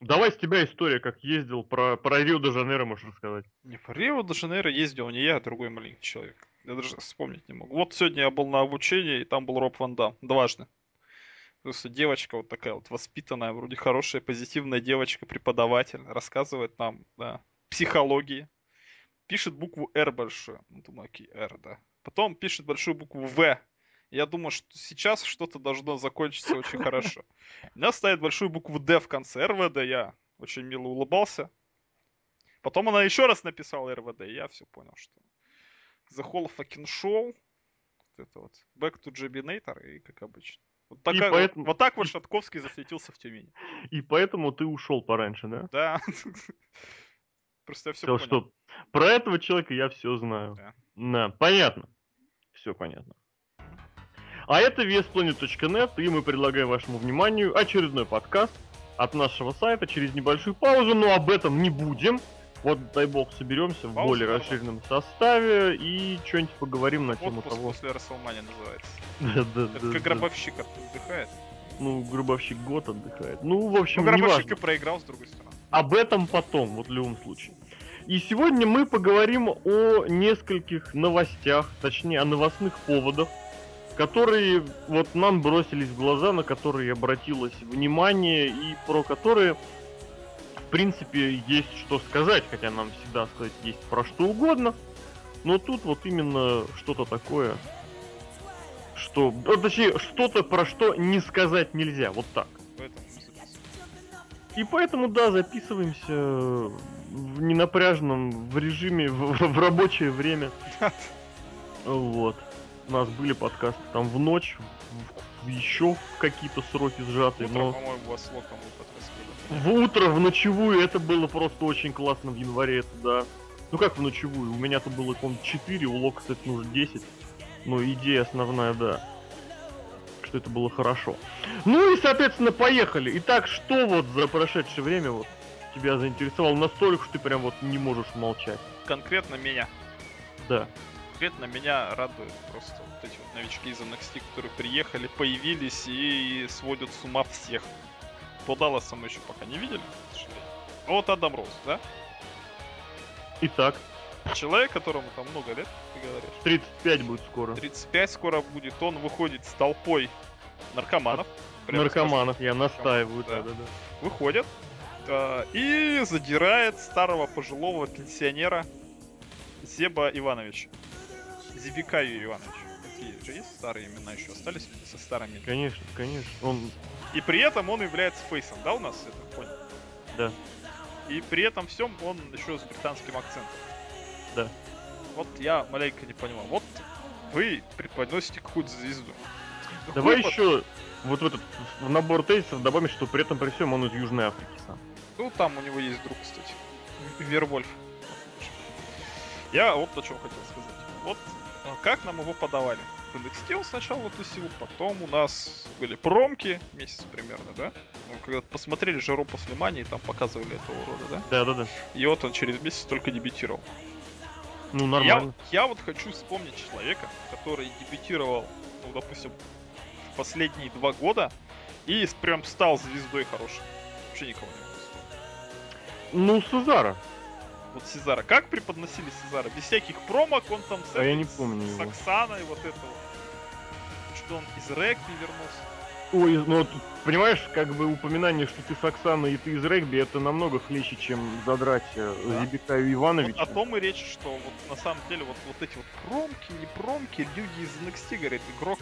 Давай с тебя история, как ездил, про, про Рио-де-Жанейро можешь рассказать. Не, по Рио-де-Жанейро ездил не я, а другой маленький человек. Я даже вспомнить не могу. Вот сегодня я был на обучении, и там был Роб Ван Дам. Дважды. Просто девочка вот такая вот воспитанная, вроде хорошая, позитивная девочка, преподаватель, рассказывает нам да, психологии. Пишет букву R большую. Ну, думаю, окей, R, да. Потом пишет большую букву В. Я думаю, что сейчас что-то должно закончиться очень хорошо. У меня ставит большую букву D в конце. РВД я очень мило улыбался. Потом она еще раз написала РВД, и я все понял, что The Whole Fucking Show, вот это вот, Back to Jabinator, и как обычно. Вот, такая, поэтому- вот, вот так вот Шатковский засветился в Тюмени. И поэтому ты ушел пораньше, да? Да. Просто я все Все, понял. что про этого человека я все знаю. Да. Да, понятно. Все понятно. А это VSPlanet.net, и мы предлагаем вашему вниманию очередной подкаст от нашего сайта через небольшую паузу, но об этом не будем. Вот, дай бог, соберемся в Пауза более нормально. расширенном составе и что-нибудь поговорим на тему Отпуск того. после Расселмани называется. Да, да, да, как гробовщик отдыхает. Ну, гробовщик год отдыхает. Ну, в Ну, общем, гробовщик неважно. и проиграл, с другой стороны. Об этом потом, вот в любом случае. И сегодня мы поговорим о нескольких новостях, точнее о новостных поводах, которые вот нам бросились в глаза, на которые обратилось внимание и про которые, в принципе, есть что сказать, хотя нам всегда сказать есть про что угодно. Но тут вот именно что-то такое, что, ну, точнее, что-то про что не сказать нельзя, вот так. И поэтому, да, записываемся в ненапряженном, в режиме, в, в рабочее время. Вот. У нас были подкасты там в ночь, в, еще в какие-то сроки сжатые, Утром, но по-моему, у вас локом вы подкаст в утро, в ночевую, это было просто очень классно в январе, это да. Ну как в ночевую? У меня-то было, по-моему, 4, у Лока, кстати, нужно 10. Но идея основная, да. Что это было хорошо. Ну и, соответственно, поехали. Итак, что вот за прошедшее время вот тебя заинтересовало настолько, что ты прям вот не можешь молчать? Конкретно меня. Да. Конкретно меня радуют просто вот эти вот новички из NXT, которые приехали, появились и сводят с ума всех. По Далласа мы еще пока не видели, к сожалению. Вот Адам Роуз, да? Итак, Человек, которому там много лет, ты говоришь. 35 будет скоро. 35 скоро будет, он выходит с толпой наркоманов. Наркоманов, я настаиваю, Да. да-да-да. выходит э, и задирает старого пожилого пенсионера Зеба Ивановича. Зебика Юрия Ивановича. Такие же есть старые имена еще остались со старыми. Конечно, конечно. Он, И при этом он является фейсом, да, у нас это понял? да. И при этом всем он еще с британским акцентом. Да. Вот я маленько не понимаю. Вот вы преподносите какую-то звезду. Давай Какой еще вот в этот в набор тезисов добавим, что при этом при всем он из Южной Африки сам. Ну, там у него есть друг, кстати. Вервольф. Я вот о чем хотел сказать. Вот а, как нам его подавали. В NXT он сначала тусил, потом у нас были промки, месяц примерно, да? Ну, когда посмотрели Жару после Мании, там показывали этого урода, да? Да-да-да. И вот он через месяц только дебютировал. Ну, Я, нормально. я вот хочу вспомнить человека, который дебютировал, ну, допустим, в последние два года и прям стал звездой хорошей. Вообще никого не вспомнить. Ну, Сезара. Вот Сезара. Как преподносили Сезара? Без всяких промок, он там с, А я не помню с его. Оксаной, вот это вот. Что он из регби вернулся. Ой, ну вот, понимаешь, как бы упоминание, что ты с Оксаной и ты из регби, это намного хлеще, чем задрать э, Да. Зибика и Вот Ивановича. о том и речь, что вот на самом деле вот, вот эти вот промки, не промки, люди из NXT говорят, игрок,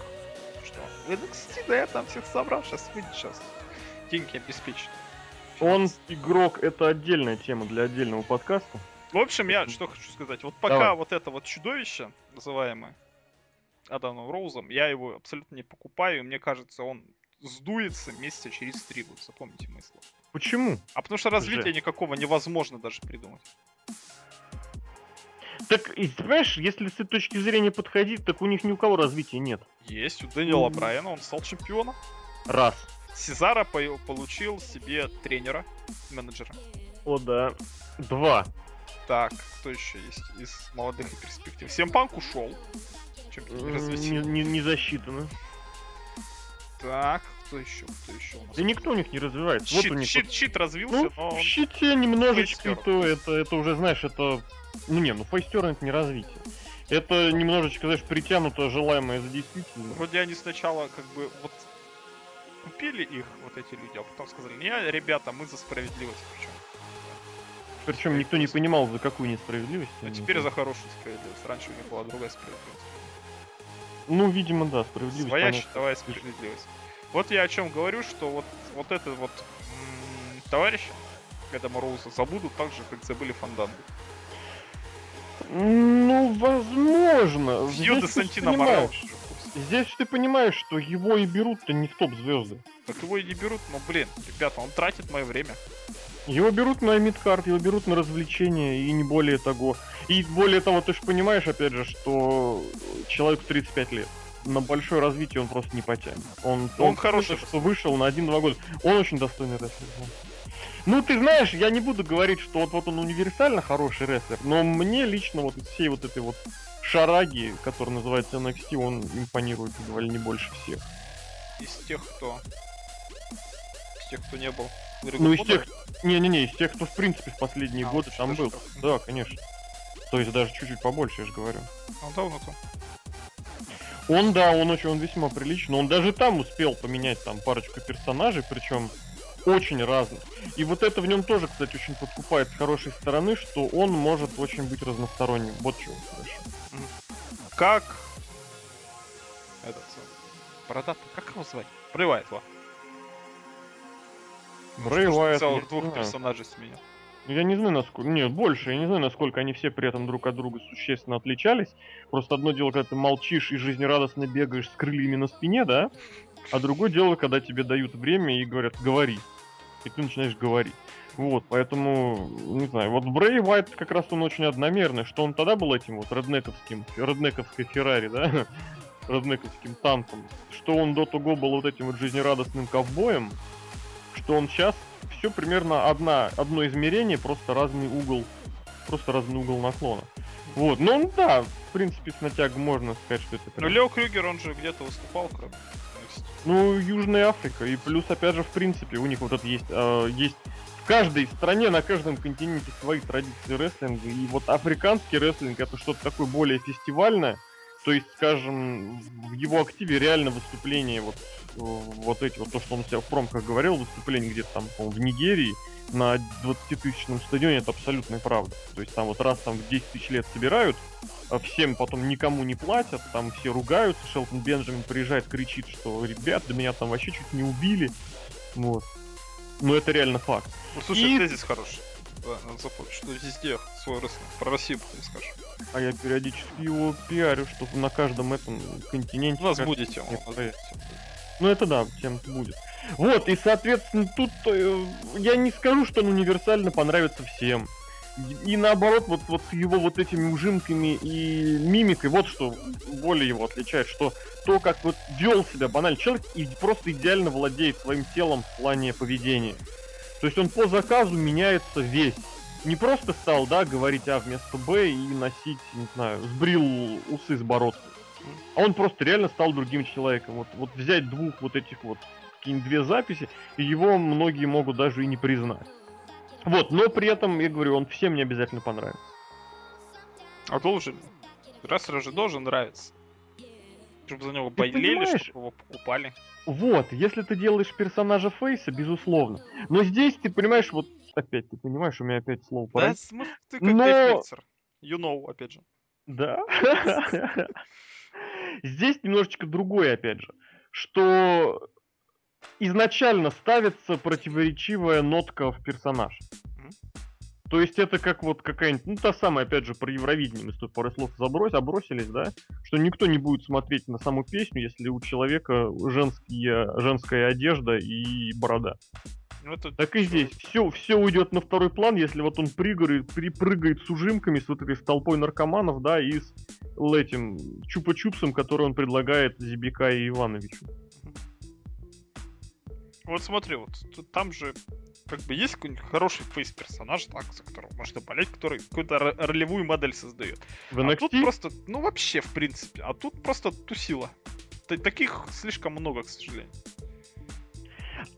что NXT, да я там всех собрал, сейчас выйдет, сейчас деньги обеспечит. Он игрок, это отдельная тема для отдельного подкаста. В общем, я что хочу сказать. Вот пока Давай. вот это вот чудовище, называемое Адамом Роузом, я его абсолютно не покупаю, и мне кажется, он сдуется месяца через три, вот запомните мои слова. Почему? А потому что развития Же. никакого невозможно даже придумать. Так, понимаешь, если с этой точки зрения подходить, так у них ни у кого развития нет. Есть, у Дэниела Мгм. Брайана, он стал чемпионом. Раз. Сезара по- получил себе тренера, менеджера. О, да. Два. Так, кто еще есть из молодых и перспектив? Семпанк ушел. Не, не- не засчитано. Так, кто еще, кто еще? Да никто у них не развивается. Щит, вот у них щит, вот- щит развился, Ну, но в щите немножечко, фейстерн. то это, это уже, знаешь, это... Ну не, ну фейстерн это не развитие. Это немножечко, знаешь, притянуто желаемое за действительно. вроде они сначала как бы вот купили их, вот эти люди, а потом сказали, не, ребята, мы за справедливость причем. Причем никто не понимал, за какую несправедливость. А они теперь за хорошую справедливость. Раньше у них была другая справедливость. Ну, видимо, да, справедливость. Своя понятно. счетовая справедливость. Вот я о чем говорю, что вот, вот это вот м, товарищи, когда Роуза забудут так же, как забыли Фандангу. Ну, возможно. Здесь ты Сантино Морал. Здесь ты понимаешь, что его и берут-то не в топ-звезды. Так его и не берут, но, блин, ребята, он тратит мое время. Его берут на мидкарт, его берут на развлечения, и не более того. И более того, ты же понимаешь, опять же, что человеку 35 лет. На большое развитие он просто не потянет. Он, Он хороший что вышел на 1-2 года. Он очень достойный рестлер. Ну, ты знаешь, я не буду говорить, что вот, вот он универсально хороший рестлер, но мне лично вот из всей вот этой вот шараги, которая называется NXT, он импонирует едва ли не больше всех. Из тех, кто... Из тех, кто не был. Ну, из тех, не-не-не, из тех, кто в принципе в последние А, годы вот там был. так. Да, конечно. То есть даже чуть-чуть побольше, я же говорю. Ну, давно там. Он, да, он очень, он весьма приличный. Он даже там успел поменять там парочку персонажей, причем очень разных. И вот это в нем тоже, кстати, очень подкупает с хорошей стороны, что он может очень быть разносторонним. Вот чего хорошо. Как... Этот... Бородатый, как его звать? Брывает. Брэй Уайт, Целых двух знаю. персонажей сменил. Ну, Я не знаю, насколько... Нет, больше. Я не знаю, насколько они все при этом друг от друга существенно отличались. Просто одно дело, когда ты молчишь и жизнерадостно бегаешь с крыльями на спине, да? А другое дело, когда тебе дают время и говорят «говори». И ты начинаешь говорить. Вот, поэтому, не знаю, вот Брэй Уайт как раз он очень одномерный, что он тогда был этим вот реднековским, реднековской Феррари, да, реднековским танком, что он до того был вот этим вот жизнерадостным ковбоем, что он сейчас все примерно одна, одно измерение, просто разный угол, просто разный угол наклона. Вот, ну да, в принципе, с натягом можно сказать, что это Ну, Лео Крюгер, он же где-то выступал, кроме. Ну, Южная Африка, и плюс, опять же, в принципе, у них вот это есть, э, есть в каждой стране, на каждом континенте свои традиции рестлинга, и вот африканский рестлинг это что-то такое более фестивальное, то есть, скажем, в его активе реально выступления вот, вот эти, вот то, что он себя в промках говорил, выступление где-то там, в Нигерии, на 20-тысячном стадионе, это абсолютная правда. То есть там вот раз там в 10 тысяч лет собирают, всем потом никому не платят, там все ругаются, Шелтон Бенджамин приезжает, кричит, что ребят, да меня там вообще чуть не убили. Вот. Но это реально факт. Ну, слушай, И- тезис хороший. Да, надо запомнить, что везде свой рестлинг. Про Россию потом скажешь. А я периодически его пиарю, что на каждом этом континенте... У нас будет тема. Ну это да, тем будет. Вот, и соответственно тут э, я не скажу, что он универсально понравится всем. И, наоборот, вот, вот его вот этими ужимками и мимикой, вот что более его отличает, что то, как вот вел себя банально человек, и просто идеально владеет своим телом в плане поведения. То есть он по заказу меняется весь. Не просто стал, да, говорить А вместо Б и носить, не знаю, сбрил усы с бородкой. А он просто реально стал другим человеком. Вот, вот взять двух вот этих вот какие-нибудь две записи, и его многие могут даже и не признать. Вот, но при этом, я говорю, он всем не обязательно понравится. А должен. Рестлер же должен нравиться. Чтобы за него Ты болели, чтобы его покупали. Вот, если ты делаешь персонажа Фейса, безусловно. Но здесь ты понимаешь, вот опять ты понимаешь, у меня опять слово Да, пора. смысл, ты как Но-. You know, опять же. Да. Здесь немножечко другое, опять же, что изначально ставится противоречивая нотка в персонаж. То есть это как вот какая-нибудь, ну та самая, опять же, про Евровидение мы с тут пару слов забрось, обросились, да, что никто не будет смотреть на саму песню, если у человека женские, женская одежда и борода. Ну, это Так и здесь. Все, все уйдет на второй план, если вот он прыгает, припрыгает с ужимками, с вот этой с толпой наркоманов, да, и с этим чупа-чупсом, который он предлагает Зибика и Ивановичу. Вот смотри, вот там же как бы есть какой-нибудь хороший фейс-персонаж, так, за которого можно болеть, который какую-то ро- ролевую модель создает. В А тут NXT просто, ну вообще, в принципе, а тут просто тусила. Таких слишком много, к сожалению.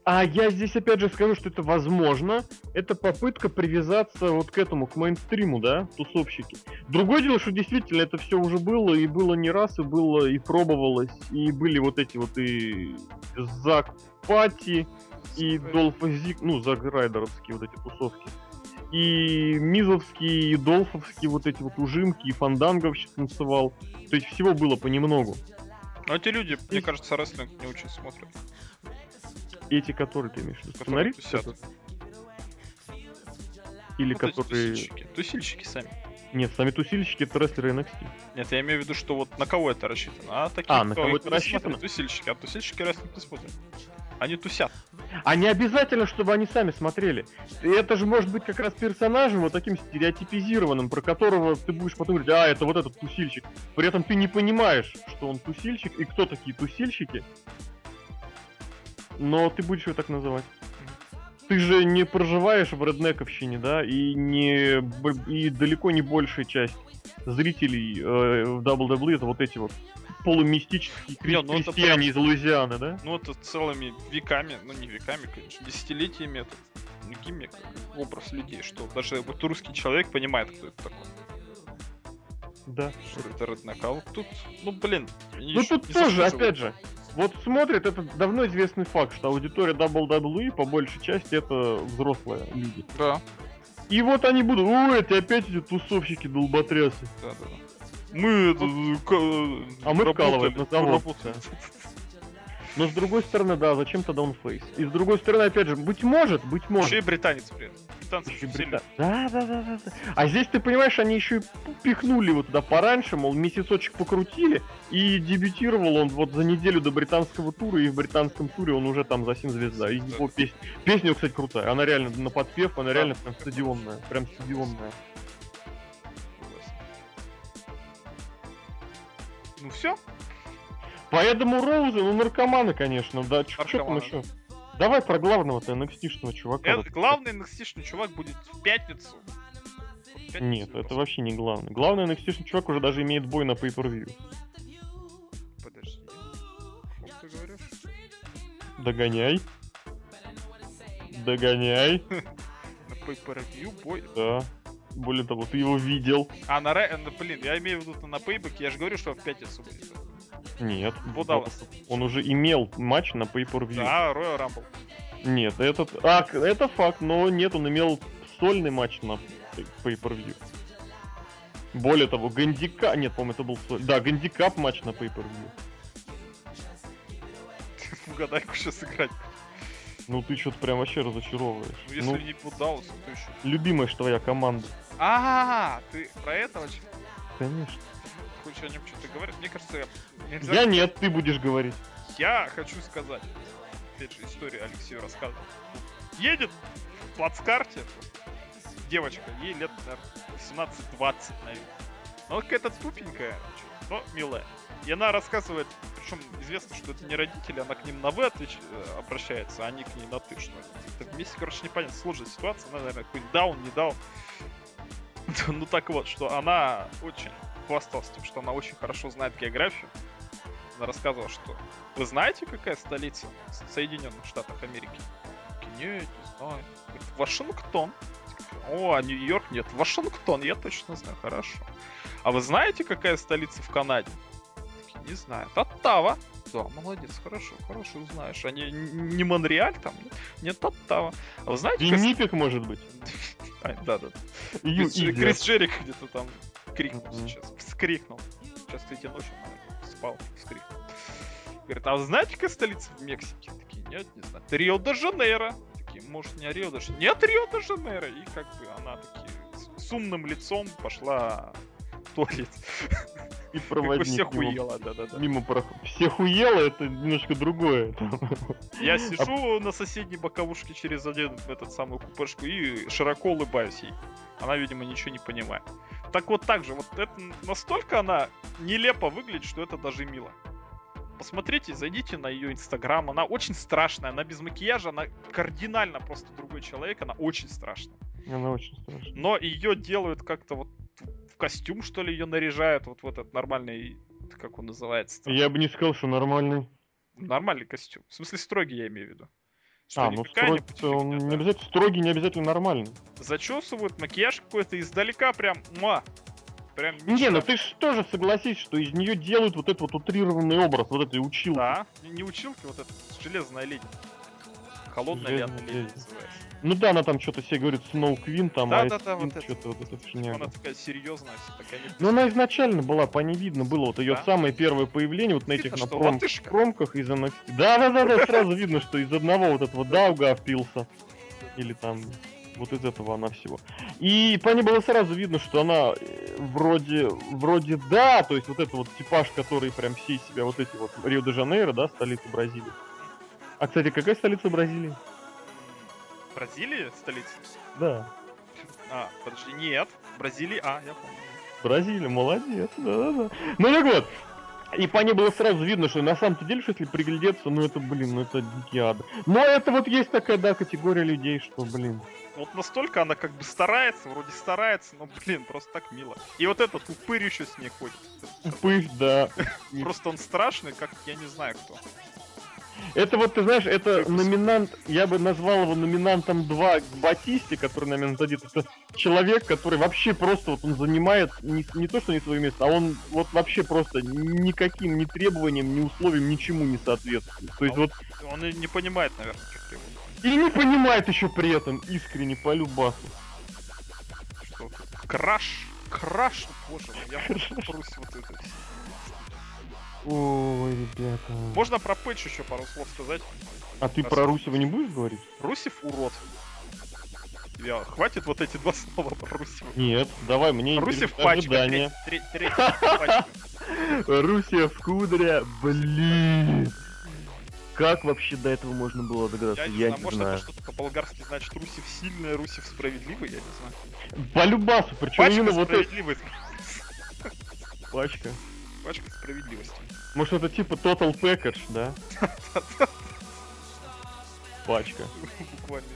А я здесь опять же скажу, что это возможно. Это попытка привязаться вот к этому, к мейнстриму, да, тусовщики. Другое дело, что действительно это все уже было, и было не раз, и было, и пробовалось, и были вот эти вот и Зак Пати, и Долфа Зик, ну, Заграйдеровские вот эти тусовки. И Мизовские, и Долфовские вот эти вот ужимки, и Фанданговщик танцевал. То есть всего было понемногу. Но эти люди, мне кажется, рестлинг не очень смотрят. Эти, которые ты имеешь? Которые Сценаристы, которые? Или эти которые... Тусильщики. Тусильщики сами. Нет, сами тусильщики это рестлеры NXT. Нет, я имею в виду, что вот на кого это рассчитано. А такие, А, на кого это рассчитано? смотрят, Тусильщики. А тусильщики рестлинг не смотрят. Они тусят. А не обязательно, чтобы они сами смотрели. Это же может быть как раз персонажем вот таким стереотипизированным, про которого ты будешь потом говорить, а, это вот этот тусильщик. При этом ты не понимаешь, что он тусильщик и кто такие тусильщики. Но ты будешь его так называть. Ты же не проживаешь в реднековщине, да, и не и далеко не большая часть зрителей э, в WWE это вот эти вот полумистические кри- ну это крестьяне из Луизианы, да? Ну, это целыми веками, ну не веками, конечно, десятилетиями этот гиммик, образ людей, что даже вот русский человек понимает, кто это такой. Да. Что это реднек. А вот тут, ну блин, Ну тут тоже, опять же, вот смотрит, это давно известный факт, что аудитория WWE по большей части это взрослые люди. Да, И вот они будут, ой, это опять эти тусовщики долботрясы. да, да. Мы это, А мы вкалываем на завод. Но с другой стороны, да, зачем тогда он фейс? И с другой стороны, опять же, быть может, быть Еще может. и британец этом. Британцы Еще брита-. Да, да, да, да, да. А здесь, ты понимаешь, они еще и пихнули его туда пораньше, мол, месяцочек покрутили, и дебютировал он вот за неделю до британского тура, и в британском туре он уже там за 7 звезда. И его песня, песня, кстати, крутая. Она реально на подпев, она реально прям стадионная. Прям стадионная. Ну все, Поэтому Роузы, ну, наркоманы, конечно, да. Чё, чё там еще? Давай про главного-то NXT-шного чувака. это, главный nxt чувак будет в пятницу. В пятницу Нет, это вообще не главный. Главный NXT-шный чувак уже даже имеет бой на pay-per-view. Подожди. Что ты говоришь? Догоняй. Догоняй. На pay-per-view бой? Да. Более того, ты его видел. А, на ну, Блин, я имею в виду на пейбэке, я же говорю, что в пятницу будет. Нет. Вот, Он уже имел матч на pay-per-view. Да, Royal Rumble. Нет, этот... А, это факт, но нет, он имел сольный матч на pay-per-view. Более того, гандикап... Нет, по-моему, это был соль... Да, гандикап матч на pay-per-view. В угадайку сейчас играть. Ну ты что-то прям вообще разочаровываешь. Ну, если Ну, не Даллас, то еще. любимая ж твоя команда. А, ты про этого ч- Конечно. Хочешь о нем что-то говорить? Мне кажется, я... нельзя- Я нет, ты будешь говорить. Я хочу сказать, опять же, историю Алексею рассказывал. Едет в плацкарте девочка, ей лет, наверное, 18-20, наверное. Но какая-то тупенькая, но милая. И она рассказывает, причем известно, что это не родители, она к ним на «вы» отвеч- э, обращается, а они к ней на «ты», что это вместе, короче, непонятно, сложная ситуация, она, наверное, какой-нибудь даун, не даун. Ну так вот, что она очень хвасталась тем, что она очень хорошо знает географию. Она рассказывала, что вы знаете, какая столица Соединенных Штатов Америки? Нет, не знаю. Говорит, Вашингтон. О, а Нью-Йорк? Нет, Вашингтон, я точно знаю, хорошо. А вы знаете, какая столица в Канаде? Не знаю. Оттава. Да, молодец, хорошо, хорошо знаешь. А не, не Монреаль там? Нет, нет Оттава. А вы знаете, Виннипек, может быть. да, да. Крис Джерик где-то там крикнул Мгм. сейчас. Вскрикнул. Сейчас третья ночью, спал, вскрикнул. Говорит, а знаете, какая столица в Мексике? Такие, нет, не знаю. Рио-де-Жанейро. Такие, может, не Рио-де-Жанейро? Нет, Рио-де-Жанейро. И как бы она такие с умным лицом пошла в туалет. И бы проводник всех уела, да-да-да. Мимо проход. Всех уело, это немножко другое. Я сижу на соседней боковушке через один этот самую купешку и широко улыбаюсь ей. Она, видимо, ничего не понимает. Так вот так же, вот это настолько она нелепо выглядит, что это даже мило. Посмотрите, зайдите на ее инстаграм, она очень страшная, она без макияжа, она кардинально просто другой человек, она очень страшная. Она очень страшная. Но ее делают как-то вот в костюм, что ли, ее наряжают, вот в этот нормальный, как он называется? Я бы не сказал, что нормальный. Нормальный костюм. В смысле, строгий, я имею в виду. Что А, ну не строгий, он не обязательно строгий, не обязательно нормальный. Зачесывают, макияж какой-то издалека прям, муа. Прям Не, мечта. ну ты ж тоже согласись, что из нее делают вот этот вот утрированный образ, вот этой училки. Да, не, не училки, вот это железная леди. Холодная леди леди. называется. Ну да, она там что-то себе говорит Сноу Квин, там, Да, а да, да, вот это. что-то вот эта фигня. Она такая серьезная, такая не- Ну она изначально была, по ней видно было вот ее Да? самое первое появление вот на этих на что пром- промках из NXT. Да, да, да, да, сразу видно, что из одного вот этого Дауга впился. Или там вот из этого она всего. И по ней было сразу видно, что она э, вроде, вроде да, то есть вот это вот типаж, который прям все из себя, вот эти вот Рио-де-Жанейро, да, столица Бразилии. А, кстати, какая столица Бразилии? М, Бразилия столица? Да, А, подожди, нет. Бразилия, а, я помню. Бразилия, молодец, да-да-да. Ну так вот, и по ней было сразу видно, что на самом-то деле, что если приглядеться, ну это, блин, ну это дикий ад. Но это вот есть такая, да, категория людей, что, блин, Вот настолько она как бы старается, вроде старается, но, блин, просто так мило. И вот этот упырь еще с ней ходит. пыш, да. Просто он страшный, как я не знаю кто. Это вот, ты знаешь, это номинант, я бы назвал его номинантом 2 к Батисте, который на меня задит. Это человек, который вообще просто вот он занимает не, не то, что не свое место, а он вот вообще просто никаким ни требованиям, ни условиям, ничему не соответствует. То есть А вот Он и не понимает, наверное, как его. и не понимает еще при этом искренне по любасу. Что? Краш. Краш. Боже мой, я прусь вот это. Ой, ребята. Можно про Пэтч еще пару слов сказать? А ты про Русева не будешь говорить? Русев урод. Я, хватит вот эти два слова про Русева. Нет, давай, мне Русев пачка, треть- треть- третья пачка. Русев кудря, блин. Как вообще до этого можно было догадаться? Я не Я знаю, не может знаю. это что-то по-болгарски значит Русев сильный, Русев справедливый, я не знаю. По любасу, причем Пачка именно вот справедливости. пачка. Пачка справедливости. Может это типа Total Package, да? Пачка. Буквально.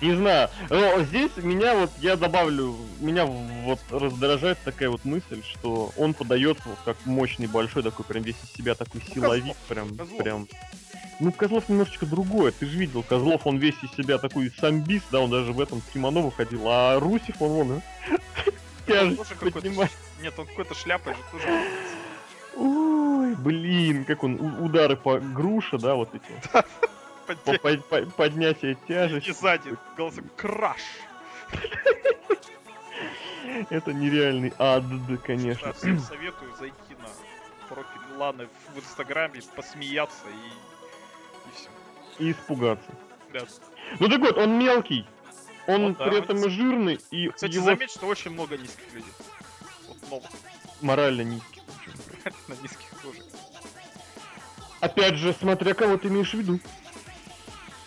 Не знаю. Но здесь меня вот, я добавлю, меня вот раздражает такая вот мысль, что он подается вот как мощный, большой, такой прям весь из себя такой силовик, прям, Козлов. прям. Ну, Козлов немножечко другое, ты же видел, Козлов, он весь из себя такой самбист, да, он даже в этом кимоно выходил, а Русев, он вон, а, тяжесть поднимает. Нет, он какой-то шляпой же тоже. Ой, блин, как он, удары по груше, да, вот эти, вот, поднятие тяжести. И сзади голосом краш. Это нереальный ад, конечно. Да, всем советую зайти на профиль Ланы в Инстаграме, посмеяться и, и все. И испугаться. Да. Ну так вот, он мелкий. Он Ну да, при этом вот. и жирный, и Кстати, его заметь, что очень много низких людей. Вот много. морально низкий. На низких тоже. Опять же, смотря кого ты имеешь в виду.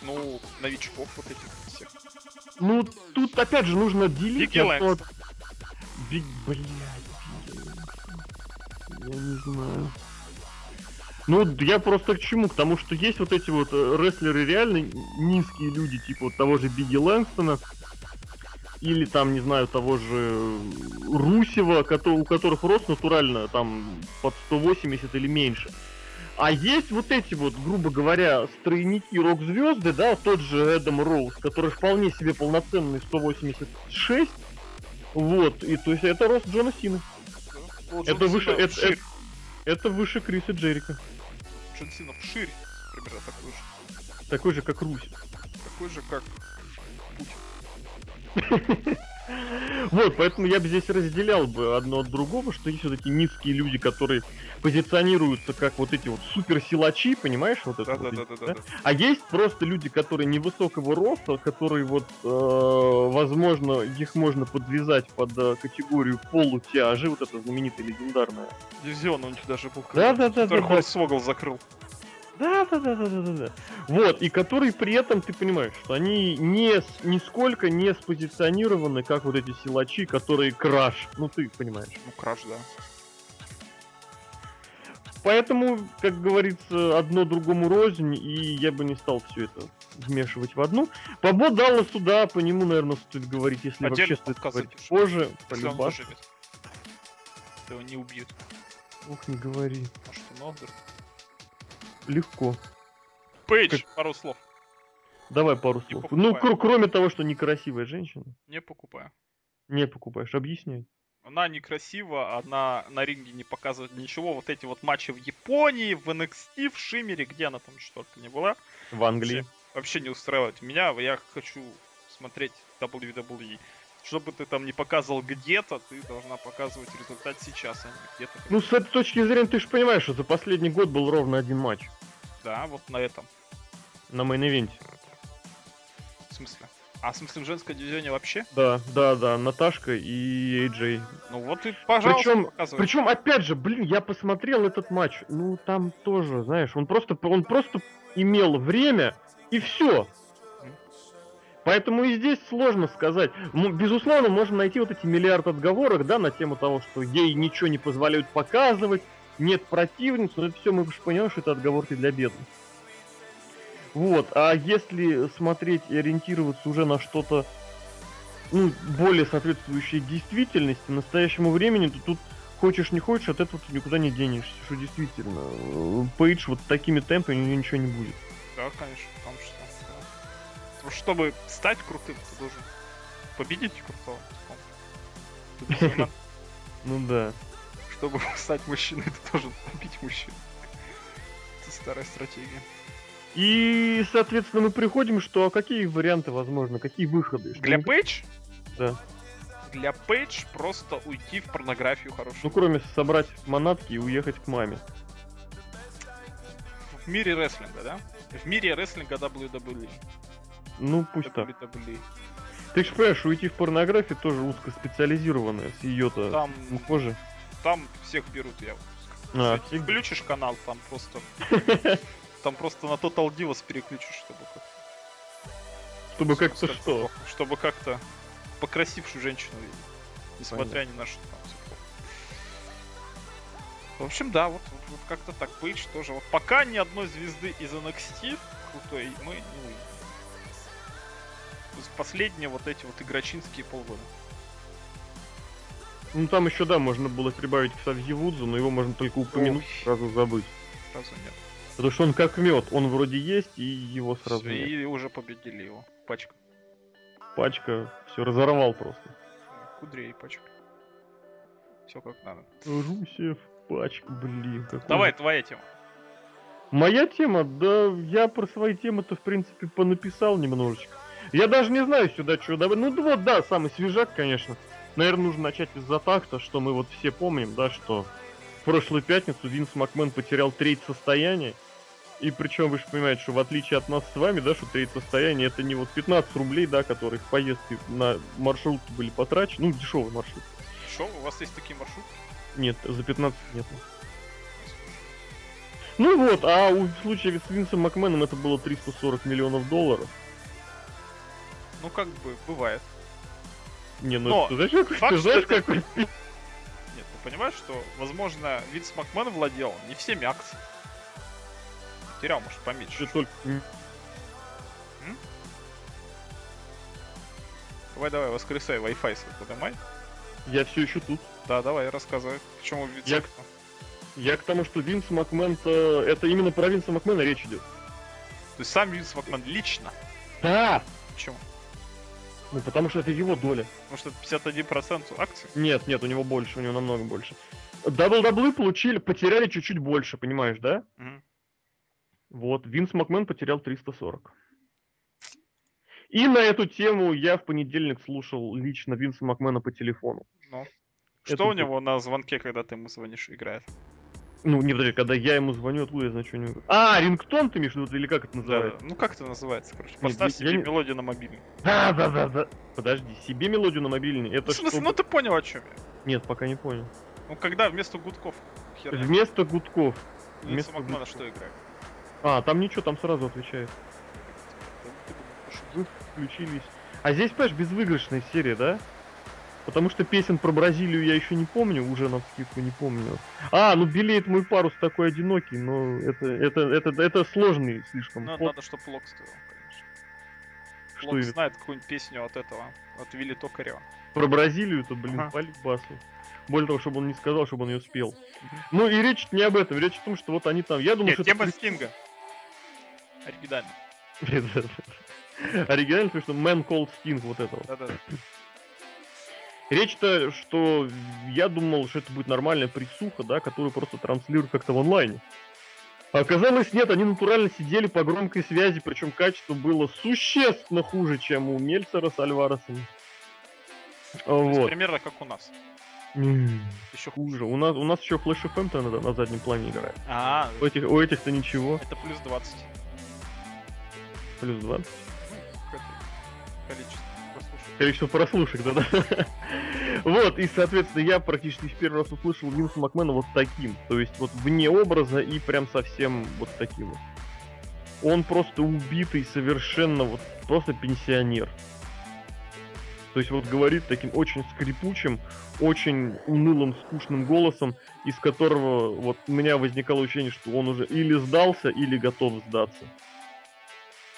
Ну, новичков вот этих всех. Ну, тут опять же нужно делить. Лэнгс. Биг, блядь. Я не знаю. Ну, я просто к чему? К тому, что есть вот эти вот э, рестлеры реально низкие люди, типа вот того же Бигги Лэнгстона, или там, не знаю, того же э, Русева, у которых рост натурально там под 180 или меньше. А есть вот эти вот, грубо говоря, стройники рок-звезды, да, тот же Эдам Роуз, который вполне себе полноценный 186. Вот, и то есть это рост Джона Сина. Ну, Это Джон выше, Сина это, вширь. это, это выше Криса Джерика. Джон Сина вширь. Примерно такой же. Такой же, как Русь. Такой же, как Вот, поэтому я бы здесь разделял бы одно от другого, что есть вот эти низкие люди, которые позиционируются как вот эти вот суперсилачи, понимаешь, вот это вот эти, Да-да-да-да-да. А есть просто люди, которые невысокого роста, которые вот, э, возможно, их можно подвязать под э, категорию полутяжи, вот это знаменитая легендарная. Дивизион них даже был. Да-да-да-да-да. Который Хорсвогл закрыл. Да, да, да, да, да, да, да. Вот, и которые при этом, ты понимаешь, что они не нисколько не спозиционированы, как вот эти силачи, которые краш. Ну, ты понимаешь. Ну, краш, да. Поэтому, как говорится, одно другому рознь, и я бы не стал все это вмешивать в одну. По Бо Далласу, сюда, по нему, наверное, стоит говорить, если Отдельно вообще стоит говорить запишем. позже. по Если он любасу. выживет. Его не убьют. Ух, не говори. Может, и Новгород. Легко. Пейдж, пару слов. Давай пару Не слов. Ну, покупаю. кр- кроме того, что некрасивая женщина, Не покупаю. не покупаешь, объясняй. Она некрасива, она на ринге не показывает ничего. Вот эти вот матчи в Японии, в NXT, в Шиммере, где она там что только не была, В Англии. вообще, вообще не устраивает меня. Я хочу смотреть WWE. Что бы ты там не показывал где-то, ты должна показывать результат сейчас, а не где-то. Ну, с этой точки зрения, ты же понимаешь, что за последний год был ровно один матч Да, вот на этом. на main event -е. В смысле? А в смысле в женской дивизионе вообще? Да, да, да, Наташка и AJ. Ну вот и, пожалуйста, Причем, показывай. причем, опять же, блин, я посмотрел этот матч. Ну, там тоже, знаешь, он просто, он просто имел время и все. Поэтому и здесь сложно сказать. Безусловно, можно найти вот эти миллиард отговорок, да, на тему того, что ей ничего не позволяют показывать, нет противниц, но это все мы же понимаем, что это отговорки для бедных. Вот, а если смотреть и ориентироваться уже на что-то, ну, более соответствующее действительности, настоящему времени, то тут хочешь не хочешь, от этого ты никуда не денешься, что действительно. э, Пейдж вот такими темпами у нее ничего не будет. Да, конечно, Чтобы стать крутым, ты должен победить крутого. Ну да. Чтобы стать мужчиной, ты должен побить мужчину. Это старая стратегия. И, соответственно, мы приходим, что а какие варианты возможны, какие выходы? Для Пейдж? Да. Для Пейдж просто уйти в порнографию Ну, хорошую. кроме собрать манатки и уехать к маме. В мире рестлинга, да? В мире рестлинга WWE. Ну, пусть так. WWE. Ты же понимаешь, уйти в порнографию тоже узкоспециализированная с ее-то Там, кожи. там всех берут, я А, Кстати, включишь канал, там просто... Там просто на Total Divas переключишь, чтобы как Чтобы как-то что? Чтобы как-то покрасившую женщину видеть. Несмотря ни на что. В общем, да, вот, вот, вот как-то так Пейдж тоже. Вот пока ни одной звезды из NXT крутой мы не увидим. Последние вот эти вот игрочинские полгода. Ну там еще, да, можно было прибавить к Савьевудзу, но его можно только упомянуть, Ой. сразу забыть. Сразу нет. Потому что он как мед, он вроде есть, и его сразу нет. И уже победили его. Пачка. Пачка, все разорвал просто. Кудрей пачка. Все как надо. Русев, пачка, блин. какой Давай, же- твоя тема. Моя тема, да, я про свои темы-то, в принципе, понаписал немножечко. Я даже не знаю сюда, что добавить. Ну, вот, да, самый свежак, конечно. Наверное, нужно начать из-за такта, что мы вот все помним, да, что в прошлую пятницу Винс Макмен потерял треть состояния. И причем вы же понимаете, что в отличие от нас с вами, да, что треть состояния это не вот 15 рублей, да, которые в поездке на маршрутке были потрачены. Ну, дешевый маршрут. Что, у вас есть такие маршруты? Нет, за 15 нет. Ну вот, а у- в случае с Винсом Макменом это было 340 миллионов долларов. Ну, как бы, бывает. Не, ну Но ты знаешь, какой, факт, ты знаешь, это- какой Нет, ты понимаешь, что, возможно, Винс Макмен владел не всеми акциями. Терял, может, поменьше. ты только... Давай, давай, воскресай, Wi-Fi свой подымай. Я все еще тут. Да, давай, рассказывай. Почему Винс Я- Макмен? Я к тому, что Винс Макмен это именно про Винса Макмена речь идет. То есть сам Винс Макмен лично. Да! Почему? Ну потому что это его доля. Потому что это 51% акций. Нет, нет, у него больше, у него намного больше. WWE получили, потеряли чуть-чуть больше, понимаешь, да? Мгм. Вот, Винс Макмен потерял 340. И на эту тему я в понедельник слушал лично Винса Макмена по телефону. Ну. Это Что у да. него на звонке, когда ты ему звонишь, играет? Ну, не подожди, когда я ему звоню, откуда я знаю, что у него... А, рингтон ты имеешь или как это Да, называется? ну как это называется, короче? Поставь я себе не- мелодию на мобильный. Да, да, да, да. Подожди, себе мелодию на мобильный, это в смысле, чтобы- ну ты понял, о чем я. Нет, пока не понял. Ну когда вместо гудков херня. Вместо гудков. Винса вместо Макмена гудков. что играет? А, там ничего, там сразу отвечает. Вы включились. А здесь, понимаешь, безвыигрышная серия, да? Потому что песен про Бразилию я еще не помню, уже на скидку не помню. А, ну белеет мой парус такой одинокий, но это, это, это, это сложный слишком. Ну, надо, чтобы Лок сказал, конечно. Что Лок именно? знает какую-нибудь песню от этого, от Вилли Токарева. Про Бразилию, то, блин, Ага. по басу. Более того, чтобы он не сказал, чтобы он ее спел. Ну и речь не об этом, речь о том, что вот они там, я думаю, Нет, что... тема это Стинга. Оригинально. Оригинально, потому что Man Cold Sting вот этого. Да-да. Речь-то, что я думал, что это будет нормальная присуха, да, которую просто транслируют как-то в онлайне. А оказалось, нет, они натурально сидели по громкой связи, причем качество было существенно хуже, чем у Мельцера с Альваресом. Есть Вот. примерно как у нас. Еще хуже. У нас, у нас еще Flash FM-то на, на заднем плане играет. А, У этих, у этих-то ничего. это плюс 20. Плюс 20. Ну, количество. Количество прослушек, да-да. Вот, и, соответственно, я практически в первый раз услышал Винса Макмена вот таким. То есть вот вне образа и прям совсем вот таким вот. Он просто убитый, совершенно вот, просто пенсионер. То есть вот говорит таким очень скрипучим, очень унылым, скучным голосом, из которого вот у меня возникало ощущение, что он уже или сдался, или готов сдаться.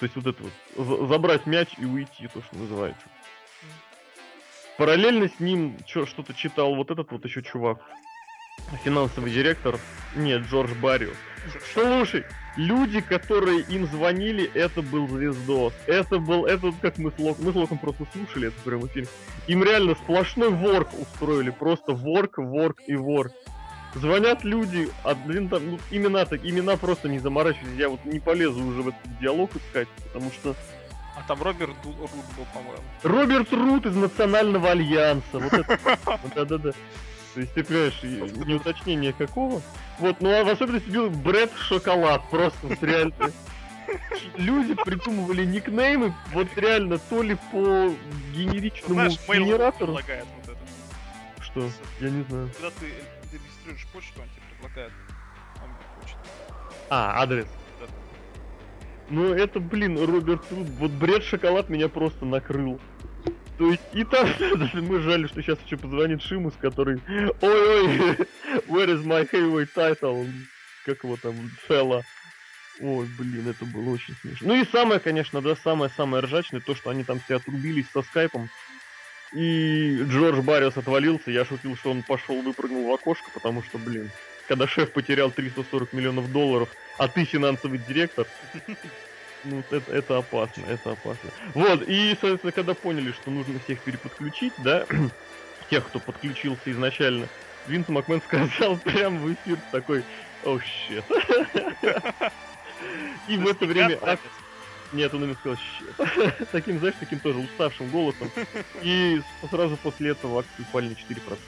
То есть вот это вот, за- забрать мяч и уйти, то, что называется. Параллельно с ним что-то читал вот этот вот еще чувак. Финансовый директор. Нет, Джордж Баррио. Слушай, люди, которые им звонили, это был звездос. Это был, это как мы с Локом, мы с Локом просто слушали это прямо фильм. Им реально сплошной ворк устроили, просто ворк, ворк и ворк. Звонят люди, один там, ну, имена так, имена просто не заморачивались, я вот не полезу уже в этот диалог искать, потому что А там Роберт Ду- Рут был, по-моему. Роберт Рут из Национального Альянса. Вот это. Да-да-да. То есть ты понимаешь, не уточнение какого. Вот, ну а в особенности бил Брэд Шоколад. Просто вот реально. Люди придумывали никнеймы, вот реально, то ли по генеричному Знаешь, генератору. предлагает вот это. Что? Я не знаю. Когда ты регистрируешь почту, он тебе предлагает. Он почту. А, адрес. Ну это, блин, Роберт Рут, вот бред шоколад меня просто накрыл. То есть и там, мы жаль, что сейчас еще позвонит Шимус, который, ой-ой, where is my heavyweight title? Как его там, Фелла. Ой, блин, это было очень смешно. Ну и самое, конечно, да, самое-самое ржачное, то, что они там все отрубились со скайпом. И Джордж Барриос отвалился, я шутил, что он пошел, выпрыгнул в окошко, потому что, блин, когда шеф потерял 340 миллионов долларов, а ты финансовый директор, ну, это, это опасно, это опасно. Вот, и, соответственно, когда поняли, что нужно всех переподключить, да, тех, кто подключился изначально, Винс Макмен сказал прямо в эфир такой, о, щет. И в это время... Нет, он именно сказал щет. Таким, знаешь, таким тоже уставшим голосом. И сразу после этого акции упали на 4%.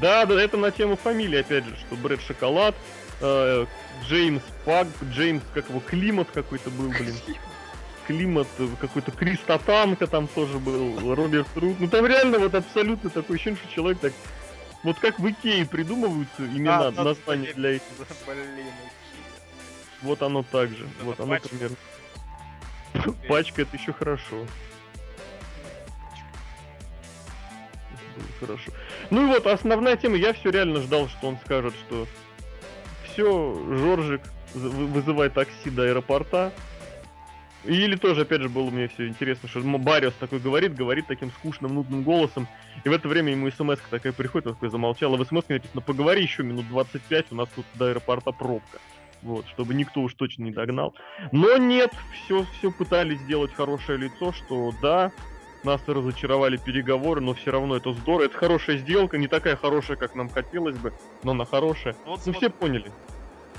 Да, да, это на тему фамилии, опять же, что Брэд Шоколад, э, Джеймс Пак, Джеймс, как его, Климат какой-то был, блин. Климат, э, какой-то Кристотанка там тоже был, Роберт Рут. Ну там реально вот абсолютно такой ощущение, что человек так... Вот как в Икее придумываются имена, А, названия да, для этих. Блин, Вот оно так же. Вот оно пачка. примерно. Пачка это еще хорошо. Хорошо. Ну и вот основная тема. Я все реально ждал, что он скажет, что все, Жоржик вызывай такси до аэропорта. Или тоже, опять же, было мне все интересно, что Бариос такой говорит, говорит таким скучным, нудным голосом. И в это время ему смс такая приходит, он такой замолчал. А в смс написано, поговори еще минут 25, у нас тут до аэропорта пробка. Вот, чтобы никто уж точно не догнал. Но нет, все, все пытались сделать хорошее лицо, что да, нас разочаровали переговоры, но все равно это здорово. Это хорошая сделка, не такая хорошая, как нам хотелось бы, но она хорошая. Ну вот Ну все поняли.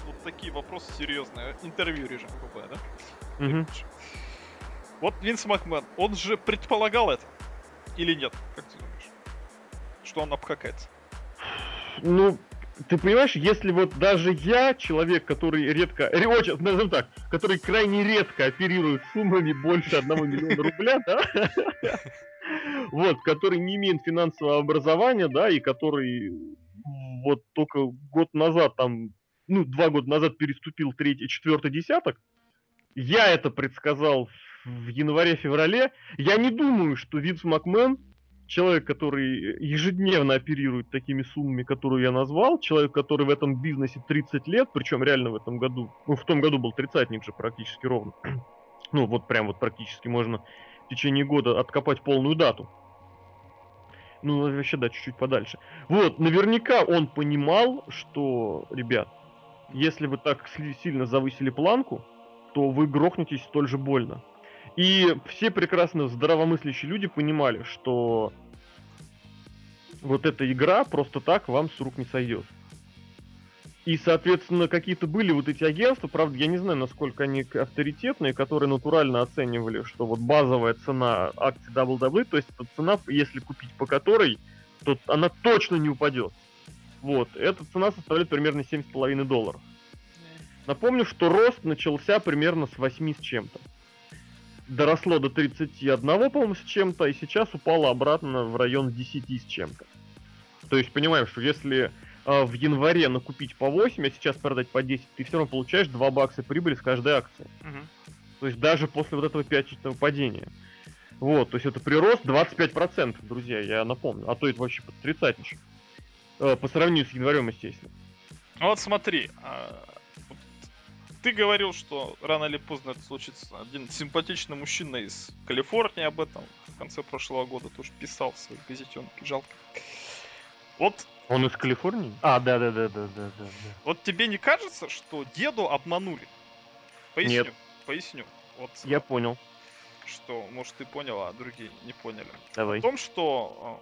вот такие вопросы серьезные. Интервью режим КП, да? Мгм. Вот Винс Макмен, он же предполагал это? Или нет? Как ты думаешь? Что он обкакается? Ну, ты понимаешь, если вот даже я, человек, который редко, ре- очень, назовем так, который крайне редко оперирует суммами больше одного миллиона рубля, да, вот, который не имеет финансового образования, да, и который вот только год назад, там, ну, два года назад переступил третий, четвертый десяток, я это предсказал в январе-феврале, я не думаю, что Винс Макмен человек, который ежедневно оперирует такими суммами, которые я назвал, человек, который в этом бизнесе 30 лет, причем реально в этом году, ну, в том году был тридцатник же практически ровно. ну, вот прям вот практически можно в течение года откопать полную дату. Ну, вообще, да, чуть-чуть подальше. Вот, наверняка он понимал, что, ребят, если вы так сильно завысили планку, то вы грохнетесь столь же больно. И все прекрасно здравомыслящие люди понимали, что вот эта игра просто так вам с рук не сойдет. И, соответственно, какие-то были вот эти агентства, правда, я не знаю, насколько они авторитетные, которые натурально оценивали, что вот базовая цена акций WWE, то есть это цена, если купить по которой, то она точно не упадет. Вот, эта цена составляет примерно 7,5 долларов. Напомню, что рост начался примерно с 8 с чем-то. Доросло до 31, по-моему, с чем-то, и сейчас упало обратно в район 10 с чем-то. То есть понимаем, что если э, в январе накупить по 8, а сейчас продать по 10, ты все равно получаешь 2 бакса прибыли с каждой акции. Угу. То есть даже после вот этого пятичного падения. Вот, то есть это прирост 25%, друзья, я напомню. А то это вообще отрицательнейший. Э, по сравнению с январем, естественно. Вот смотри, а, ты говорил, что рано или поздно это случится. Один симпатичный мужчина из Калифорнии об этом в конце прошлого года тоже писал в своей газетенке. Жалко. Вот он из Калифорнии? А, да, да, да, да, да, да. Вот тебе не кажется, что деду обманули? Поясню. Нет. Поясню. Вот, Я понял. Что, может, ты понял, а другие не поняли. Давай. В том, что,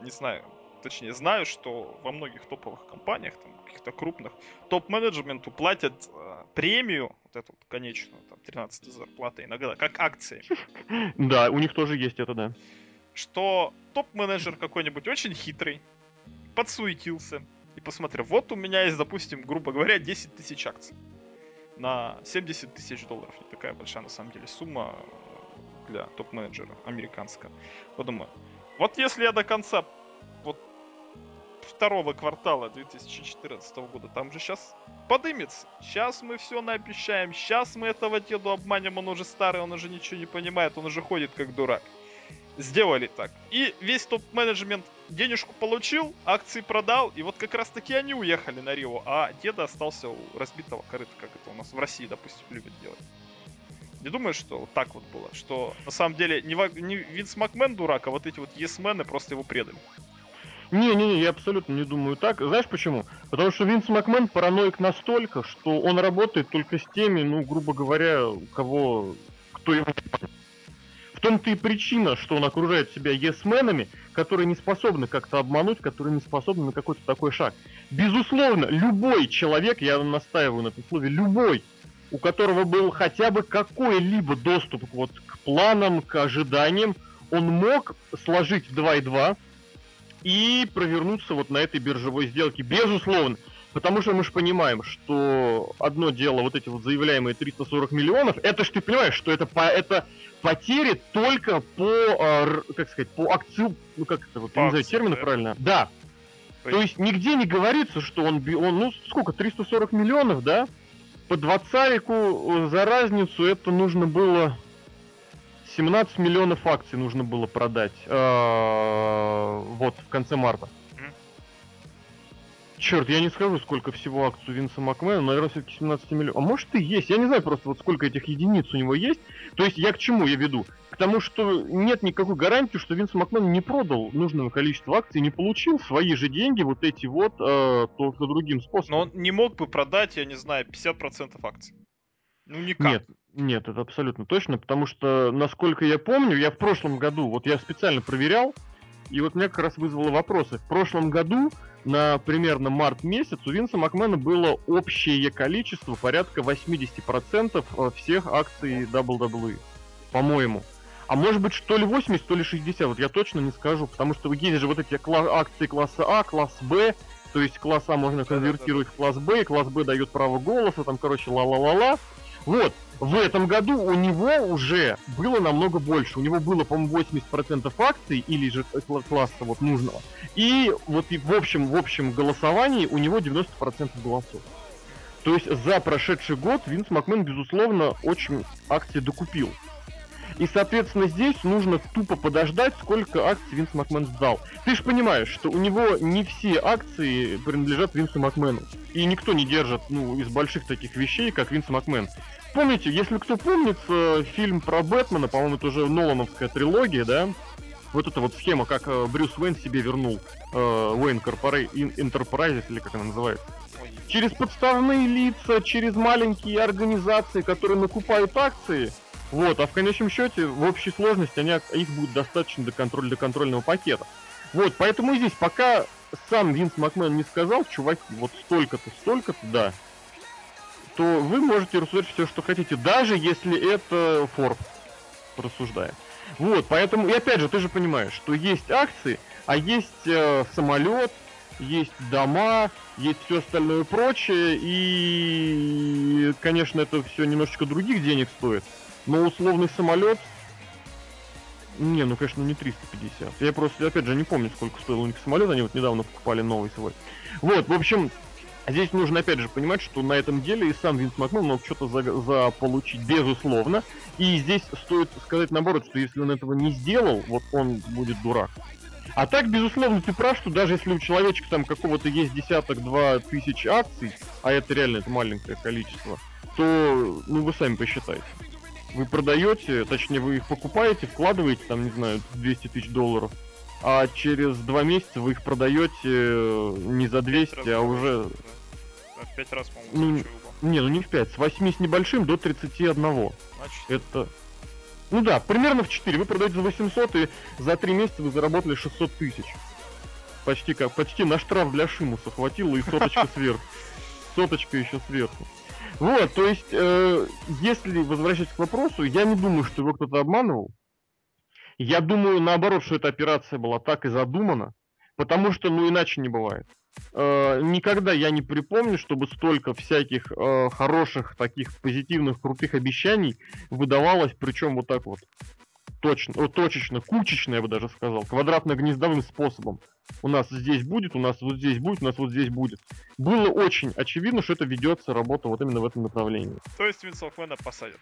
а, не знаю, точнее, знаю, что во многих топовых компаниях, там, каких-то крупных, топ-менеджменту платят э, премию, вот эту вот конечную, там, 13 зарплаты иногда, как акции. Да, у них тоже есть это, да. Что топ-менеджер какой-нибудь очень хитрый, подсуетился и посмотрел, вот у меня есть, допустим, грубо говоря, 10 тысяч акций на 70 тысяч долларов. Не такая большая, на самом деле, сумма для топ-менеджера американского. Подумаю, вот если я до конца второго квартала 2014 года, там же сейчас подымется. Сейчас мы все наобещаем, сейчас мы этого деду обманем, он уже старый, он уже ничего не понимает, он уже ходит как дурак сделали так. И весь топ-менеджмент денежку получил, акции продал, и вот как раз таки они уехали на Рио, а деда остался у разбитого корыта, как это у нас в России, допустим, любят делать. Не думаешь, что вот так вот было? Что на самом деле не, не Винс Макмен дурак, а вот эти вот есмены просто его предали. Не-не-не, я абсолютно не думаю так. Знаешь почему? Потому что Винс Макмен параноик настолько, что он работает только с теми, ну, грубо говоря, кого, кто ему в том-то и причина, что он окружает себя есменами, которые не способны как-то обмануть, которые не способны на какой-то такой шаг. Безусловно, любой человек, я настаиваю на этом слове, любой, у которого был хотя бы какой-либо доступ вот к планам, к ожиданиям, он мог сложить 2 и 2 и провернуться вот на этой биржевой сделке. Безусловно. Потому что мы же понимаем, что одно дело, вот эти вот заявляемые 340 миллионов, это ж ты понимаешь, что это, по, это потери только по, э, как сказать, по акцию, ну как это, вот, по не знаю термины да? правильно. Да. То, То есть нигде не говорится, что он, он, ну сколько, 340 миллионов, да? По двадцарику э, за разницу это нужно было 17 миллионов акций нужно было продать э, вот в конце марта. Черт, я не скажу, сколько всего акций Винса Макмена, наверное, все-таки 17 миллионов. А может и есть, я не знаю просто вот сколько этих единиц у него есть. То есть я к чему я веду? К тому, что нет никакой гарантии, что Винс Макмен не продал нужного количества акций, не получил свои же деньги, вот эти вот, э, только другим способом. Но он не мог бы продать, я не знаю, 50% акций. Ну никак. Нет, нет, это абсолютно точно, потому что, насколько я помню, я в прошлом году, вот я специально проверял, и вот меня как раз вызвало вопросы. В прошлом году, на примерно март месяц, у Винса Макмена было общее количество порядка 80% э, всех акций WWE. По-моему. А может быть, что ли 80, то ли 60, вот я точно не скажу, потому что есть же вот эти кла- акции класса А, класс Б, то есть класс А можно конвертировать в класс Б, и класс Б дает право голоса, там, короче, ла-ла-ла-ла. Вот, в этом году у него уже было намного больше. У него было, по-моему, 80% акций или же класса вот нужного. И вот и в общем, в общем голосовании у него 90% голосов. То есть за прошедший год Винс Макмен, безусловно, очень акций докупил. И, соответственно, здесь нужно тупо подождать, сколько акций Винс Макмен сдал. Ты же понимаешь, что у него не все акции принадлежат Винсу Макмену. И никто не держит, ну, из больших таких вещей, как Винс Макмен. Помните, если кто помнит, э, фильм про Бэтмена, по-моему, это уже Нолановская трилогия, да? Вот эта вот схема, как э, Брюс Уэйн себе вернул э, Уэйн Enterprises, или как она называется. Через подставные лица, через маленькие организации, которые накупают акции. Вот, а в конечном счете, в общей сложности, они, их будет достаточно до, контроля, до контрольного пакета. Вот, поэтому здесь пока сам Винс Макмен не сказал, чуваки, вот столько-то, столько-то, да, то вы можете рассуждать все, что хотите, даже если это Forbes рассуждает. Вот, поэтому, и опять же, ты же понимаешь, что есть акции, а есть э, самолет, есть дома, есть все остальное прочее, и, конечно, это все немножечко других денег стоит, но условный самолет не, ну конечно не 350. Я просто, опять же, не помню, сколько стоил у них самолет, они вот недавно покупали новый свой. Вот, в общем, здесь нужно опять же понимать, что на этом деле и сам Винс Макмен мог что-то за, заполучить, безусловно. И здесь стоит сказать наоборот, что если он этого не сделал, вот он будет дурак. А так, безусловно, ты прав, что даже если у человечка там какого-то есть десяток-два тысяч акций, а это реально это маленькое количество, то, ну, вы сами посчитайте. Вы продаете, точнее, вы их покупаете, вкладываете, там, не знаю, 200 тысяч долларов, а через два месяца вы их продаете э, не за 200, а уже... В 5 раз, по-моему, ну, не, ну не в 5, с 8 с небольшим до 31. Значит, это... Ну да, примерно в 4. Вы продаете за 800, и за 3 месяца вы заработали 600 тысяч. Почти как, почти на штраф для Шимуса хватило и соточка сверху. Соточка еще сверху. Вот, то есть, э, если возвращаться к вопросу, я не думаю, что его кто-то обманывал. Я думаю, наоборот, что эта операция была так и задумана, потому что, ну, иначе не бывает. Э, никогда я не припомню, чтобы столько всяких э, хороших, таких позитивных, крутых обещаний выдавалось, причем вот так вот точно, точечно, кучечно, я бы даже сказал, квадратно-гнездовым способом. У нас здесь будет, у нас вот здесь будет, у нас вот здесь будет. Было очень очевидно, что это ведется работа вот именно в этом направлении. То есть Винсов Мэна посадят?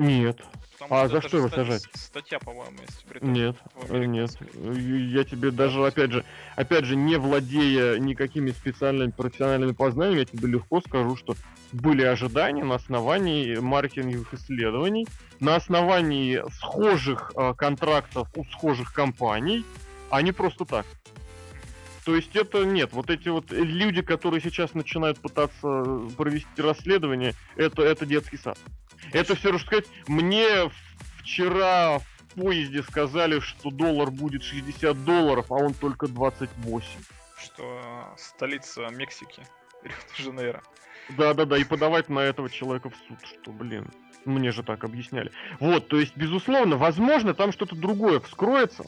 Нет. Потому а за что его сажать? Статья, по-моему, есть. Нет, нет. Я тебе даже, опять же, опять же, не владея никакими специальными профессиональными познаниями, я тебе легко скажу, что были ожидания на основании маркетинговых исследований, на основании схожих э, контрактов у схожих компаний, а не просто так. То есть это нет, вот эти вот люди, которые сейчас начинают пытаться провести расследование, это, это детский сад. Это все равно сказать, мне вчера в поезде сказали, что доллар будет 60 долларов, а он только 28. Что столица Мексики, Рио-де-Жанейро. Да-да-да, и подавать на этого человека в суд, что, блин, мне же так объясняли. Вот, то есть, безусловно, возможно, там что-то другое вскроется,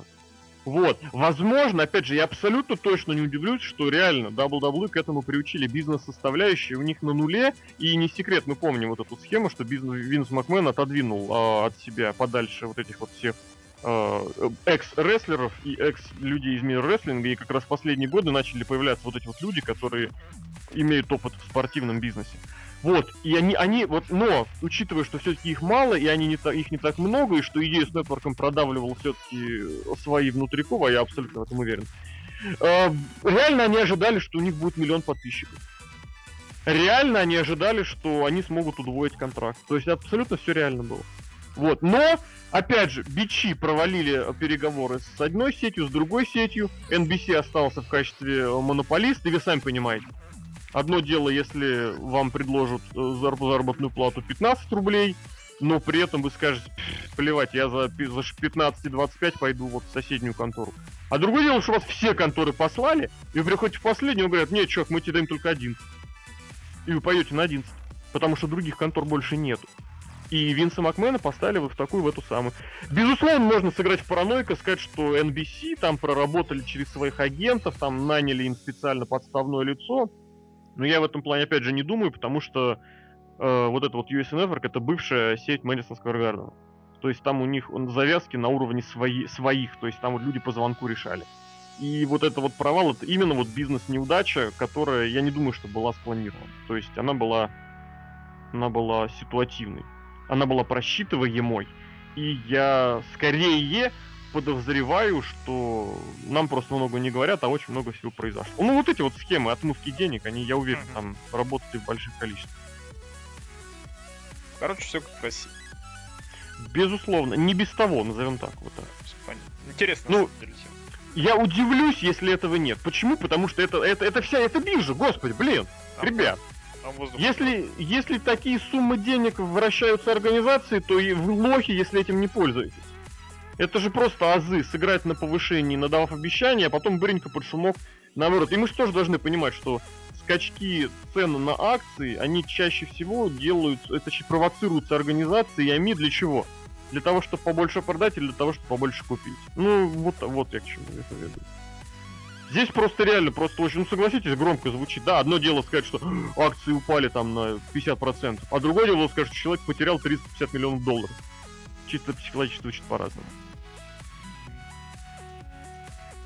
вот, возможно, опять же, я абсолютно точно не удивлюсь, что реально WWE к этому приучили бизнес-составляющие у них на нуле, и не секрет, мы помним вот эту схему, что бизнес, Винс Макмен отодвинул э, от себя подальше вот этих вот всех э, экс-рестлеров и экс-людей из мира рестлинга, и как раз в последние годы начали появляться вот эти вот люди, которые имеют опыт в спортивном бизнесе. Вот, и они, они, вот, но, учитывая, что все-таки их мало, и они не та, их не так много, и что идея с нетворком продавливал все-таки свои внутриков, а я абсолютно в этом уверен, э, реально они ожидали, что у них будет миллион подписчиков. Реально они ожидали, что они смогут удвоить контракт. То есть абсолютно все реально было. Вот, но, опять же, бичи провалили переговоры с одной сетью, с другой сетью, NBC остался в качестве монополиста, и вы сами понимаете, Одно дело, если вам предложат э, заработную плату 15 рублей, но при этом вы скажете, плевать, я за, за 15-25 пойду вот в соседнюю контору. А другое дело, что вас все конторы послали, и вы приходите в последнюю, говорят, нет, чувак, мы тебе даем только один. И вы поете на 11, потому что других контор больше нету. И Винса Макмена поставили вот в такую, в эту самую. Безусловно, можно сыграть в паранойка, сказать, что NBC там проработали через своих агентов, там наняли им специально подставное лицо. Но я в этом плане, опять же, не думаю, потому что э, вот это вот US Network это бывшая сеть Square Garden. То есть там у них завязки на уровне свои, своих, то есть там вот люди по звонку решали. И вот это вот провал, это именно вот бизнес-неудача, которая, я не думаю, что была спланирована. То есть она была, она была ситуативной. Она была просчитываемой. И я скорее подозреваю, что нам просто много не говорят, а очень много всего произошло. Ну, вот эти вот схемы отмывки денег, они, я уверен, там работают в больших количествах. Короче, все как в России. Безусловно, не без того, назовем так, вот так. Понятно. Интересно, Ну, деле. Я удивлюсь, если этого нет. Почему? Потому что это, это, это вся, это биржа, господи, блин. Там- Ребят, там если, если такие суммы денег вращаются организации, то и вы лохи, если этим не пользуетесь. Это же просто азы, сыграть на повышении, надавав обещания, а потом быренько под шумок наоборот. И мы же тоже должны понимать, что скачки цен на акции, они чаще всего делают, это провоцируются организациями для чего? Для того, чтобы побольше продать или для того, чтобы побольше купить? Ну, вот, вот я к чему это веду. Здесь просто реально, просто очень, ну согласитесь, громко звучит. Да, одно дело сказать, что акции упали там на 50%, а другое дело сказать, что человек потерял 350 миллионов долларов. Чисто психологически звучит по-разному.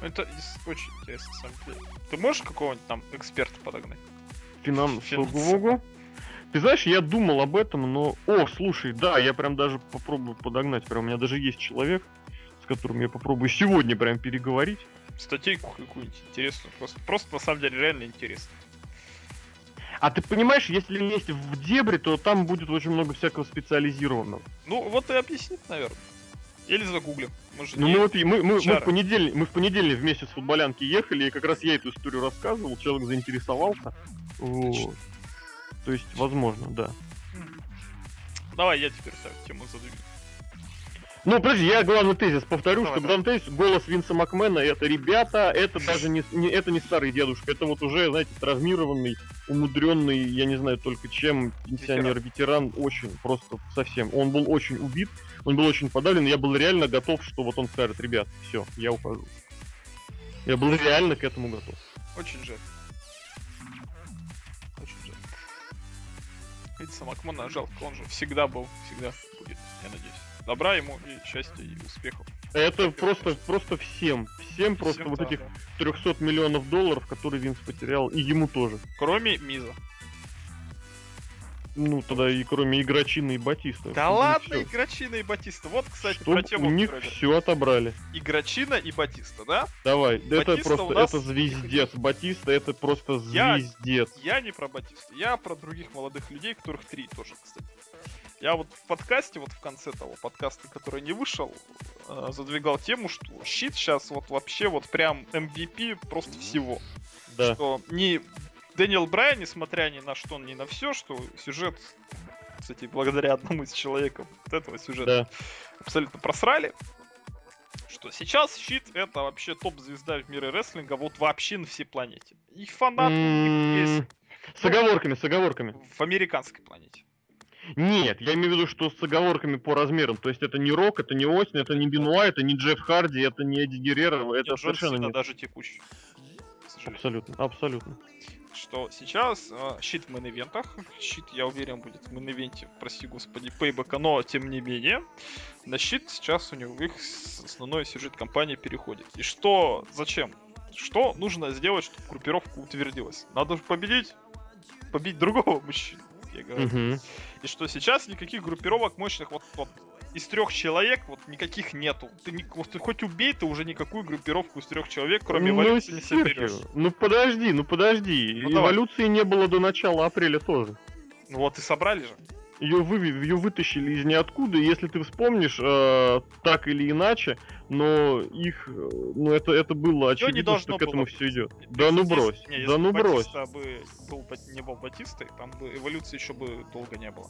Это очень интересно, на самом деле. Ты можешь какого-нибудь там эксперта подогнать? Финансового. Финансово. Ты знаешь, я думал об этом, но... О, слушай, да, я прям даже попробую подогнать. Прям у меня даже есть человек, с которым я попробую сегодня прям переговорить. Статейку какую-нибудь интересную. Просто, просто на самом деле реально интересно. А ты понимаешь, если лезть в дебри, то там будет очень много всякого специализированного. Ну, вот и объяснит, наверное. Или загуглим. Мы же Ну мы вот мы, мы, мы в понедельник, мы в понедельник вместе с футболянки ехали, и как раз я эту историю рассказывал, человек заинтересовался. Вот. То есть, возможно, да. Давай я теперь так тему задвину. Ну, подожди, я главный тезис повторю, что давай. главный тезис голос Винса Макмена это ребята, это даже не, не- это не старый дедушка, это вот уже, знаете, травмированный, умудренный, я не знаю только чем, пенсионер, ветеран, очень, просто совсем. Он был очень убит, он был очень подавлен, я был реально готов, что вот он скажет, ребят, все, я ухожу. Я был реально к этому готов. Очень жаль. Очень жаль. Видите, Макмана жалко, он же всегда был, всегда будет, я надеюсь. Добра ему и счастья, и успехов. Это просто, просто всем, всем просто Всем вот да, этих да. 300 миллионов долларов, которые Винс потерял, и ему тоже. Кроме Миза. Ну, тогда и кроме Игрочина и Батиста. Да ладно, Игрочина и Батиста. Вот, кстати, Чтоб про тему у них я все отобрали. говорю. Игрочина и Батиста, да? Давай, это Батиста у просто, нас это звездец. Батиста это просто Я- звездец. Я не про Батиста, я про других молодых людей, которых три тоже, кстати. Я вот в подкасте, вот в конце того подкаста, который не вышел, э, задвигал тему, что щит сейчас вот вообще вот прям MVP просто всего. Да. Что не Дэниел Брайан, несмотря ни на что, ни на все, что сюжет, кстати, благодаря одному из человеков вот этого сюжета Да. абсолютно просрали. Что сейчас щит это вообще топ-звезда в мире рестлинга вот вообще на всей планете. И фанаты них есть С оговорками, с оговорками. в американской планете. Нет, я имею в виду, что с оговорками по размерам. То есть это не Рок, это не Остин, это не Бенуа, это не Джефф Харди, это не Эдди Геррера, это Нет, совершенно не... даже текущий. Абсолютно, абсолютно. Что сейчас э, щит в main event -ах. Щит, я уверен, будет в main event -е, прости господи, Payback -а, но тем не менее. На щит сейчас у него их с- основной сюжет компании переходит. И что, зачем? Что нужно сделать, чтобы группировка утвердилась? Надо же победить, победить другого мужчину. Я говорю. Мгм. И что сейчас никаких группировок мощных вот, вот из трех человек вот никаких нету. Ты, ни- вот ты хоть убей, ты уже никакую группировку из трех человек, кроме ну, эволюции, не соберешь. ну подожди, ну подожди. Ну, давай. Эволюции не было до начала апреля тоже. Ну вот и собрали же. Ее, вы, ее вытащили из ниоткуда, и если ты вспомнишь, э, так или иначе, но их, э, ну это, это было не очевидно, должно что к этому было все идет. быть? Да ну Если брось, здесь- не, да если ну брось. Батиста бы был, не был Батистой, там бы эволюции еще бы долго не было.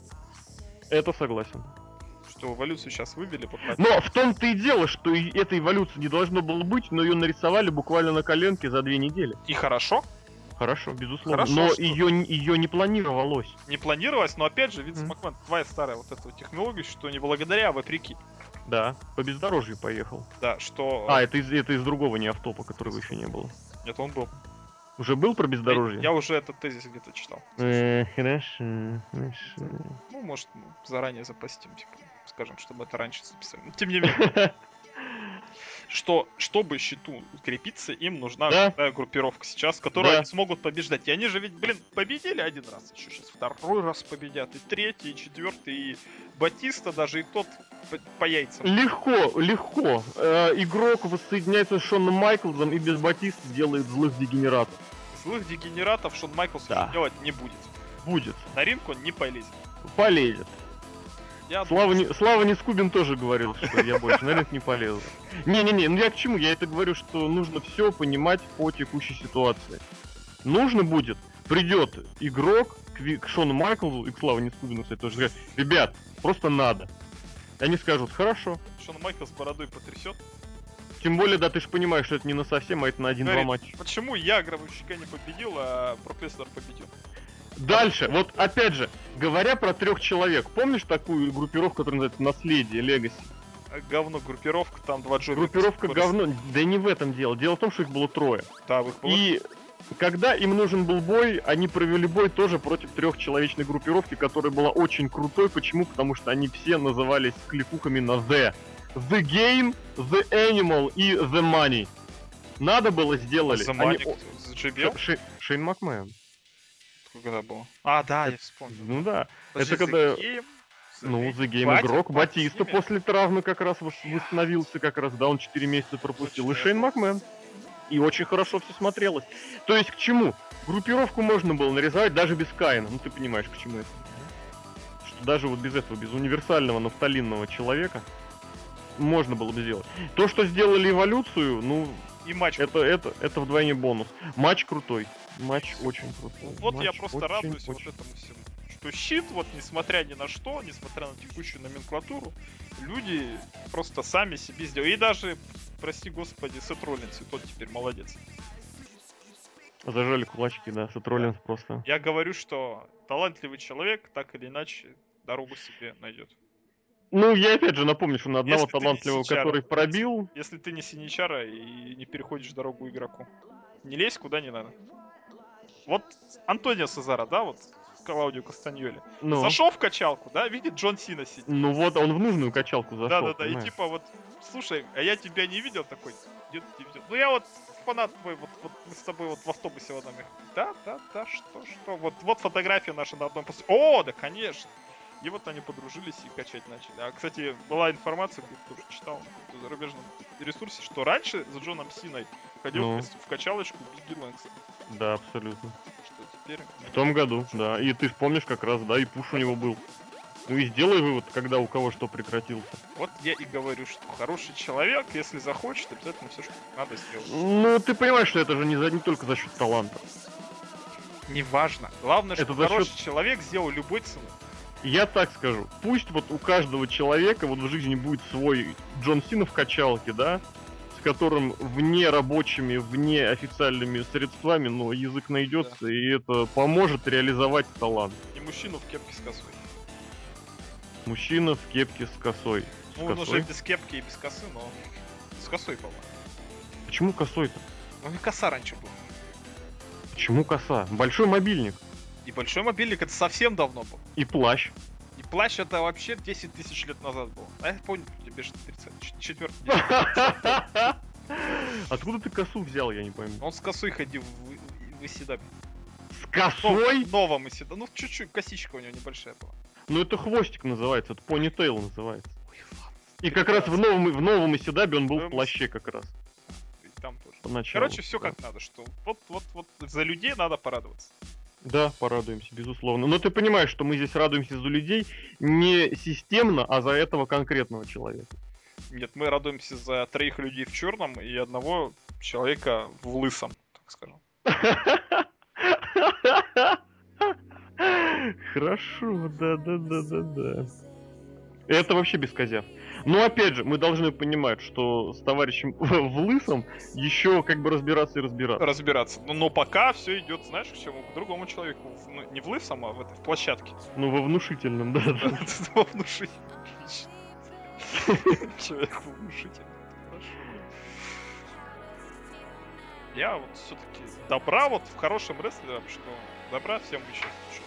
Это согласен. Что эволюцию сейчас вывели по Но в том-то и дело, что этой эволюции не должно было быть, но ее нарисовали буквально на коленке за две недели. И хорошо, Хорошо, безусловно. Хорошо, но что- ее, ее не планировалось. не планировалось, но опять же, Винс Мгм. Макмен, твоя старая вот эта технология, что не благодаря, а вопреки. Да, по бездорожью поехал. Да, что... А, это из, это из другого не автопа, которого еще не было. Нет, он был. Уже был про бездорожье? Я уже этот тезис где-то читал. Э, хорошо, хорошо. Ну, может, заранее запастим, типа, скажем, чтобы это раньше записали. Но, тем не менее, что, чтобы щиту укрепиться, им нужна Да. группировка сейчас, которую Да. они смогут побеждать. И они же ведь, блин, победили один раз, еще сейчас второй раз победят, и третий, и четвертый, и Батиста даже, и тот по, по яйцам. Легко, легко. Э, игрок воссоединяется с Шоном Майклзом и без Батиста делает злых дегенератов. Злых дегенератов Шон Майклс Да. делать не будет. Будет. На ринг он не полезет. Полезет. Я Слава, не, Слава Нескубин тоже говорил, что я больше на ринг не полезу. Не-не-не, ну я к чему? Я это говорю, что нужно все понимать по текущей ситуации. Нужно будет, придет игрок к, к Шону Майклзу и к Славе Нескубину, кстати, тоже говорят, ребят, просто надо. И они скажут, хорошо. Шон Майкл с бородой потрясет. Тем более, да, ты же понимаешь, что это не на совсем, а это на один-два матча. Почему я Гробовщика не победил, а Брок Леснер победил? Дальше, вот опять же, говоря про трех человек, помнишь такую группировку, которая называется Наследие, Легаси? А Говно группировка, там два Джо Группировка Бикерса. говно. Да не в этом дело. Дело в том, что их было трое. Да, их было- И когда им нужен был бой, они провели бой тоже против трехчеловечной группировки, которая была очень крутой. Почему? Потому что они все назывались кликухами на The. The Game, The Animal и The Money. Надо было сделали. За Они Маник, о- за JBL? Ш- Ши- Шейн Макмен. Когда было? А, да, я вспомнил. Ну да. Подожди, это когда- Game, Ну, Game. The Game Батя- игрок. Батиста после травмы как раз вос- восстановился как раз, да, он 4 месяца пропустил. И Шейн. Макмен. И очень хорошо все смотрелось. То есть к чему? Группировку можно было нарисовать даже без Каина. Ну ты понимаешь, к чему это. Что даже вот без этого, без универсального нафталинного человека можно было бы сделать. То, что сделали эволюцию, ну, И матч. это, это, это вдвойне бонус. Матч крутой. Матч очень крутой. Вот я Матч просто очень, радуюсь очень. вот этому всему. Что щит, вот несмотря ни на что, несмотря на текущую номенклатуру, люди просто сами себе сделали. И даже, прости господи, Сет Роллинс, и тот теперь молодец. Зажали кулачки, да, Сатроллинс просто. Я говорю, что талантливый человек так или иначе дорогу себе найдет. Ну, я опять же напомню, что на одного Если талантливого, Синчара. который пробил, Если ты не синичара и не переходишь дорогу игроку. Не лезь куда не надо. Вот Антонио Сезара, да, вот Клаудио Кастаньоли. ну, Зашел в качалку, да, видит Джон Сина сидит. ну вот, он в нужную качалку зашел. Да, да, да. И типа вот, слушай, а я тебя не видел такой. Где ты видел? Ну я вот фанат твой, вот, вот мы с тобой вот в автобусе в одном. ехали». Да, да, да, что, что. Вот, вот фотография наша на одном посте. О, да, конечно. И вот они подружились и качать начали. А, кстати, была информация, где-то тоже читал на зарубежном ресурсе, что раньше за Джоном Синой ходил Ну. в- качалочку Бигги Лэнгса. Да, абсолютно. Что теперь... В том году, да. И ты помнишь как раз, да, и пуш у него был. Ну и сделай вывод, когда у кого что прекратился. Вот я и говорю, что хороший человек, если захочет, обязательно все, что надо сделать. Ну, ты понимаешь, что это же не, за, не только за счет таланта. Неважно. Главное, Это что хороший человек сделал любой ценой. Я так скажу, пусть вот у каждого человека вот в жизни будет свой Джон Сина в качалке, да, которым вне рабочими, вне официальными средствами, но язык найдется, и это поможет реализовать талант. И мужчину в кепке с косой. Мужчина в кепке с косой. С Ну, он косой? уже без кепки и без косы, но с косой, по-моему. Почему косой-то? Ну, и коса раньше была. Почему коса? Большой мобильник. И большой мобильник это совсем давно был. И плащ. Плащ это вообще 10 тысяч лет назад был. А я помню, тебе же 30, четвертый. Откуда ты косу взял, я не пойму. Он с косой ходил в, в Исидабе. С косой? В новом Исидабе. Ну, чуть-чуть, косичка у него небольшая была. Ну это хвостик называется, это понитейл называется. Ой, ладно. И как раз в новом, в новом Исидабе он был в плаще как раз. И там тоже. Поначалу. Короче, все да. как надо, что вот, вот, вот за людей надо порадоваться. Да, порадуемся, безусловно. Но ты понимаешь, что мы здесь радуемся за людей не системно, а за этого конкретного человека. Нет, мы радуемся за троих людей в черном и одного человека в лысом, так скажем. Хорошо, да, да, да, да, да. Это вообще без козяв. Но опять же, мы должны понимать, что с товарищем в лысом еще как бы разбираться и разбираться. Разбираться. Но, но пока все идет, знаешь, к чему? К другому человеку. В- ну, не в лысом, а в, этой, в площадке. Ну, во внушительном, да. Во внушительном. Человек во внушительном. Я вот все-таки добра вот в хорошем рестлере, что добра всем сейчас.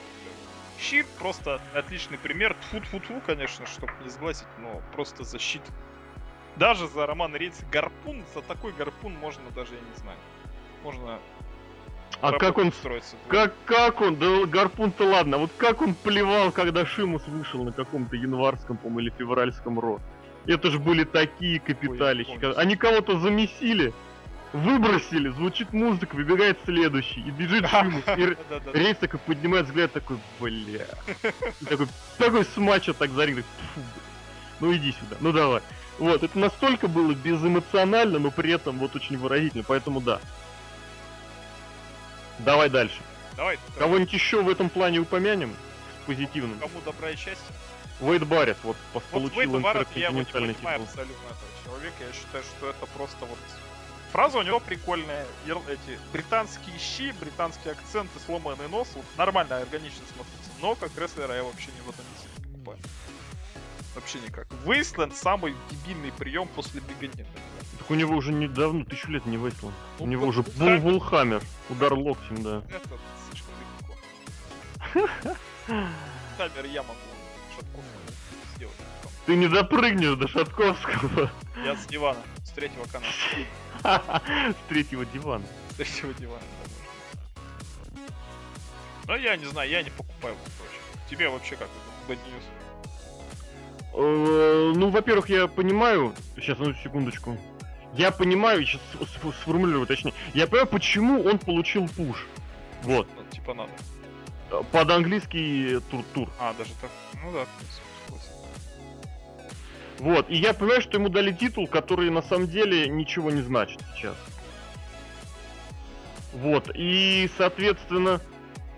Щит просто отличный пример. Тфу-тфу-тфу, конечно, чтобы не сглазить, но просто защита. Даже за Роман Рейнс гарпун, за такой гарпун можно даже, я не знаю. Можно А как он устроиться. в- Как, как он, да гарпун-то ладно, вот как он плевал, когда Шимус вышел на каком-то январском, по-моему, или февральском ро. Это же были такие капиталищи. Они кого-то замесили, Выбросили, звучит музыка, выбегает следующий, и бежит Шимус, и. Рейс такой поднимает взгляд, такой, бля. И такой, такой смача так зарит. Фу, ну иди сюда, ну давай. Вот, это настолько было безэмоционально, но при этом вот очень выразительно, поэтому да. Давай дальше. Давай. Кого-нибудь еще в этом плане упомянем? С позитивным. кому добра и счастье. Вейд Баррет вот Вот получил Уэйд Барретт, я интерконтинентальный понимаю абсолютно этого человека. Я считаю, что это просто вот... Фраза у него прикольная. Эти британские щи, британский акцент и сломанный нос. Вот нормально, органично смотрится. Но как рестлера я вообще ни в этом не покупаю. Вообще никак. Вейсленд самый дебильный прием после бегания. Так у него уже недавно, тысячу лет не Вейсланд. У Ну, него вот уже Хаммер. Бул Вулхаммер. Удар локтем, да. Это слишком легко. Хаммер я могу сделать. Ты не допрыгнешь до Шатковского Я с дивана, с третьего канала. с третьего дивана. С третьего дивана, да. Но я не знаю, я не покупаю вообще. Тебе вообще как это, News? Э, Ну, во-первых, я понимаю... Сейчас, одну секундочку. Я понимаю, сейчас сформулирую точнее. Я понимаю, почему он получил пуш. Вот. Ну, типа надо. Э, Под английский тур-тур. А, даже так. Ну да, в принципе. Вот. И я понимаю, что ему дали титул, который на самом деле ничего не значит сейчас. Вот. И, соответственно,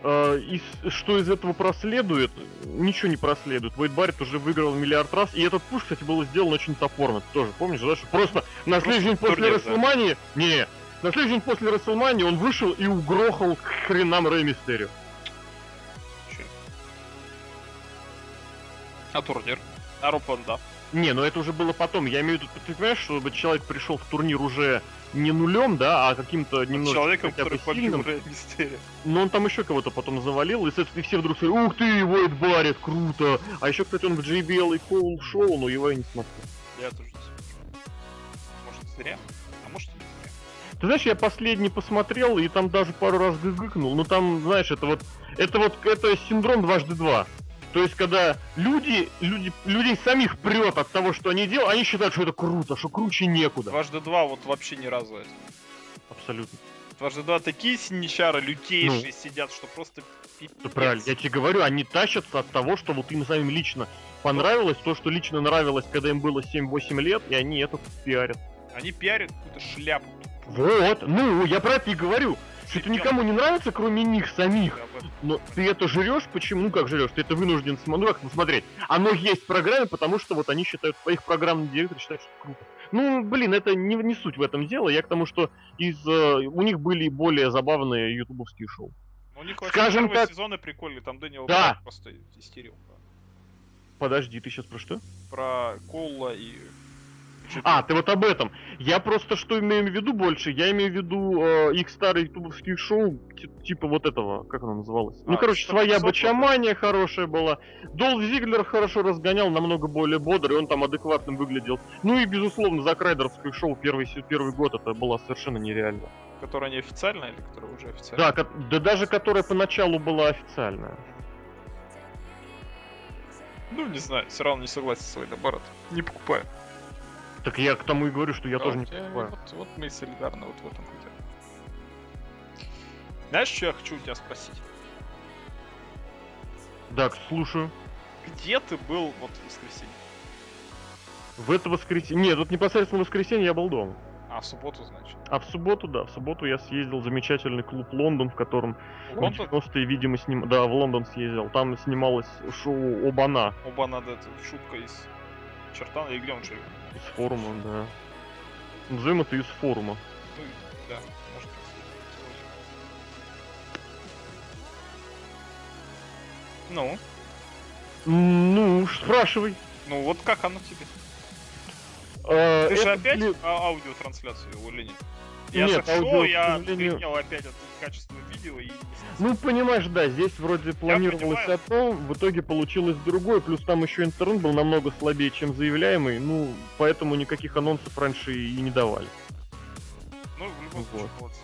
э, из- что из этого проследует? Ничего не проследует. Вейд Барретт уже выиграл миллиард раз. И этот пуш, кстати, был сделан очень топорно. Ты тоже помнишь, да? Что просто на следующий день после турнир, да. Расселмании... Не, на следующий день после Расселмании он вышел и угрохал к хренам Рэй Мистерио. А турнир? А Дам? Не, но это уже было потом. Я имею в виду, ты понимаешь, чтобы человек пришел в турнир уже не нулем, да, а каким-то немного Человеком, хотя бы который побил. Но он там еще кого-то потом завалил, и, соответственно, все вдруг сказали, ух ты, Войд Баррет, круто. А еще, кстати, он в JBL и Коул шоу, но его я не смотрел. Я тоже не смотрю. Может, зря? А может, и не зря. Ты знаешь, я последний посмотрел, и там даже пару раз гыгыкнул. Ну там, знаешь, это вот, это вот, это синдром дважды два. То есть, когда люди, люди, людей самих прет от того, что они делают, они считают, что это круто, что круче некуда. Дважды два вот вообще ни разу это. Абсолютно. Дважды два такие синичары лютейшие сидят, что просто пипец. Ну, правильно. Я тебе говорю, они тащатся от того, что вот им самим лично понравилось, то, что лично нравилось, когда им было 7-8 лет, и они это пиарят. Они пиарят какую-то шляпу. Вот, ну, я про это и говорю. Это никому не нравится, кроме них самих. Но ты это жрешь, почему? Ну как жрешь? Ты это вынужден см- ну, смотреть. Оно есть в программе, потому что вот они считают, своих программных директоров считают, что это круто. Ну, блин, это не, не суть в этом дело. Я к тому, что из э, у них были более забавные ютубовские шоу. Ну, У них Скажем так- сезоны прикольные, там Дэниел Да. Просто истерил. Подожди, ты сейчас про что? Про Коула и... А, ты вот об этом. Я просто что имею в виду больше? Я имею в виду э, их старые ютубовские шоу, ти- типа вот этого, как оно называлось? ну, А, короче, что-то своя бочамания хорошая была. Долф Зиглер хорошо разгонял, намного более бодрый, он там адекватным выглядел. Ну и, безусловно, Зак Райдеровское шоу первый, первый год это было совершенно нереально. Которая неофициальная или которая уже официальная? Да, да даже которая поначалу была официальная. Ну, не знаю, все равно не согласен с Вейдом Барретт. Не покупаю. Так я к тому и говорю, что я Да, тоже не покупаю. Вот, вот мы солидарны вот в этом хотя. Знаешь, что я хочу у тебя спросить? Так, слушаю. Где ты был вот в воскресенье? В это воскресенье... Нет, вот непосредственно в воскресенье я был дома. А, в субботу, значит. А в субботу, да, в субботу я съездил в замечательный клуб Лондон, в котором Лондон? 90-е, видимо, сним... Да, в Лондон съездил. Там снималось шоу Обана Оба надо, это шутка из Чертана, и живет? Из форума, да. Назовем это из форума. Ну, да, может. Ну, Ну, спрашивай. ну вот как оно тебе? Э, Ты же опять блин, а- аудиотрансляцию вел или нет? Я Нет, аудио, к я сожалению- опять от качества видео и... Ну, понимаешь, да, здесь вроде планировалось одно, в итоге получилось другое, плюс там еще интернет был намного слабее, чем заявляемый, ну, поэтому никаких анонсов раньше и не давали. Ну, в любом случае, Вот. молодцы.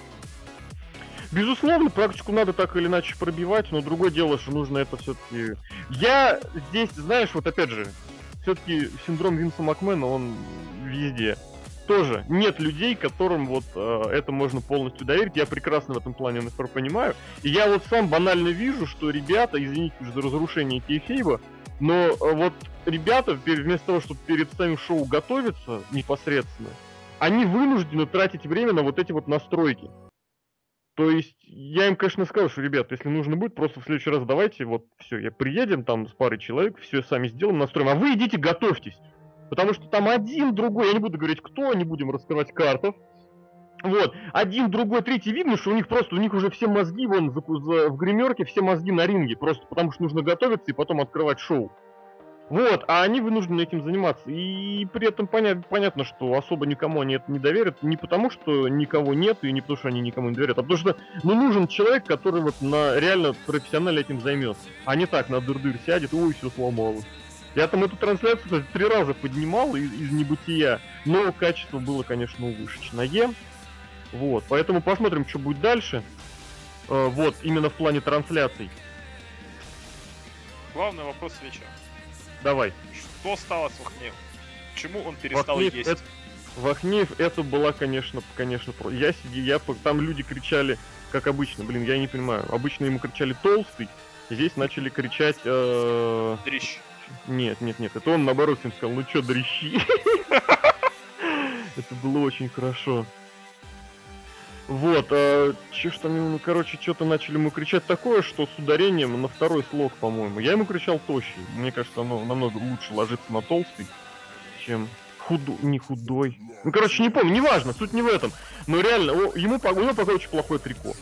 Безусловно, практику надо так или иначе пробивать, но другое дело, что нужно это все-таки. Я здесь, знаешь, вот опять же, все-таки синдром Винса Макмена, он везде. Тоже нет людей, которым вот э, это можно полностью доверить. Я прекрасно в этом плане НФР понимаю. И я вот сам банально вижу, что ребята, извините за разрушение кейфейба, но э, вот ребята вместо того, чтобы перед самим шоу готовиться непосредственно, они вынуждены тратить время на вот эти вот настройки. То есть, я им, конечно, сказал, что, ребят, если нужно будет, просто в следующий раз давайте, вот, все, я приедем там с парой человек, все сами сделаем, настроим, а вы идите готовьтесь. Потому что там один, другой, я не буду говорить кто, не будем раскрывать картов. Вот, один, другой, третий, видно, что у них просто, у них уже все мозги, вон, за, за, в гримерке, все мозги на ринге, просто потому что нужно готовиться и потом открывать шоу. Вот, а они вынуждены этим заниматься. И при этом понят, понятно, что особо никому они это не доверят. Не потому, что никого нет, и не потому, что они никому не доверят, а потому что ну, нужен человек, который вот на реально профессионально этим займется. А не так на дыр-дыр сядет, ой, все сломалось. Я там эту трансляцию кстати, три раза поднимал из, из небытия, но качество было, конечно, увышечное. Вот, поэтому посмотрим, что будет дальше. Э, вот, именно в плане трансляций. Главный вопрос вечера. Давай. Что стало с Вахнеев? Почему он перестал Вахнеев есть? Это... Вахнеев это была, конечно, конечно, про... я сидел, я там люди кричали, как обычно, блин, я не понимаю. Обычно ему кричали толстый, здесь начали кричать. Э... Дрищ. Нет, нет, нет, это он наоборот им сказал, ну чё, дрищи. Это было очень хорошо. Вот, а, че что ну, короче, что-то начали ему кричать такое, что с ударением на второй слог, по-моему. Я ему кричал тощий. Мне кажется, оно намного лучше ложится на толстый, чем худу... не худой. Ну, короче, не помню, неважно, суть не в этом. Но реально, о, ему, у него пока очень плохое трико.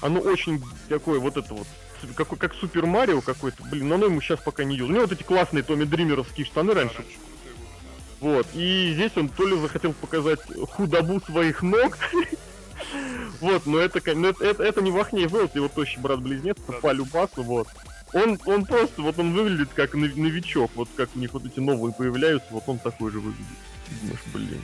Оно очень такое, вот это вот, как, как Супер Марио какой-то. Блин, но оно ему сейчас пока не идет. У него вот эти классные Томми Дримеровские штаны раньше. Вот, и здесь он то ли захотел показать худобу своих ног, Вот, но это, ну, это, это, это не Вахней Вэлт, его тощий брат-близнец, это по Любасу, вот. Он, он просто, вот он выглядит как новичок, вот как у них вот эти новые появляются, вот он такой же выглядит. Думаешь, блин.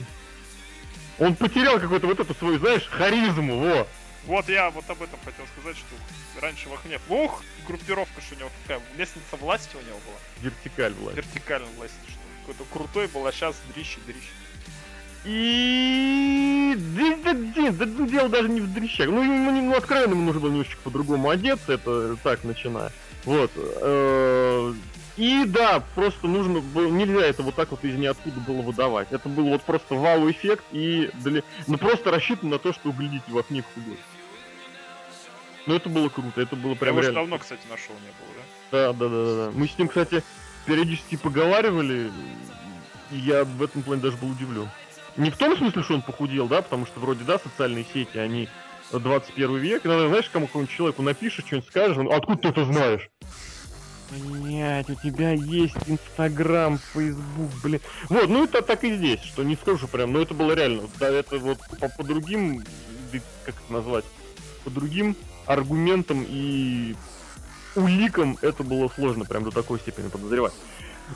Он потерял какой-то вот эту свою, знаешь, харизму, во. Вот я вот об этом хотел сказать, что раньше Вахнев, ух, группировка, что у него какая, лестница власти у него была. Вертикаль власти. Вертикаль власти, что какой-то крутой был, а сейчас дрищи, дрищи. И... Да, да, да, да, дело даже не в дрищах. Ну, ему, ну, откровенно ему нужно было немножечко по-другому одеться, это так начиная. Вот. Э, и да, просто нужно было, нельзя это вот так вот из ниоткуда было выдавать. Это был вот просто вау-эффект и ну просто рассчитан на то, что углядите во книг худой. Ну это было круто, это было прям Я реально. давно, кстати, нашел не было, да? Да, да, да, да. Мы с ним, кстати, периодически поговаривали, и я в этом плане даже был удивлен. Не в том смысле, что он похудел, да, потому что вроде, да, социальные сети, они 21 век, и надо, знаешь, кому какому-нибудь человеку напишешь, что-нибудь скажешь, он, откуда ты это знаешь? Блять, у тебя есть Инстаграм, Фейсбук, блин. Вот, ну это так и здесь, что не скажу прям, но это было реально. Да, это вот по, по другим, как это назвать, по другим аргументам и уликам это было сложно прям до такой степени подозревать.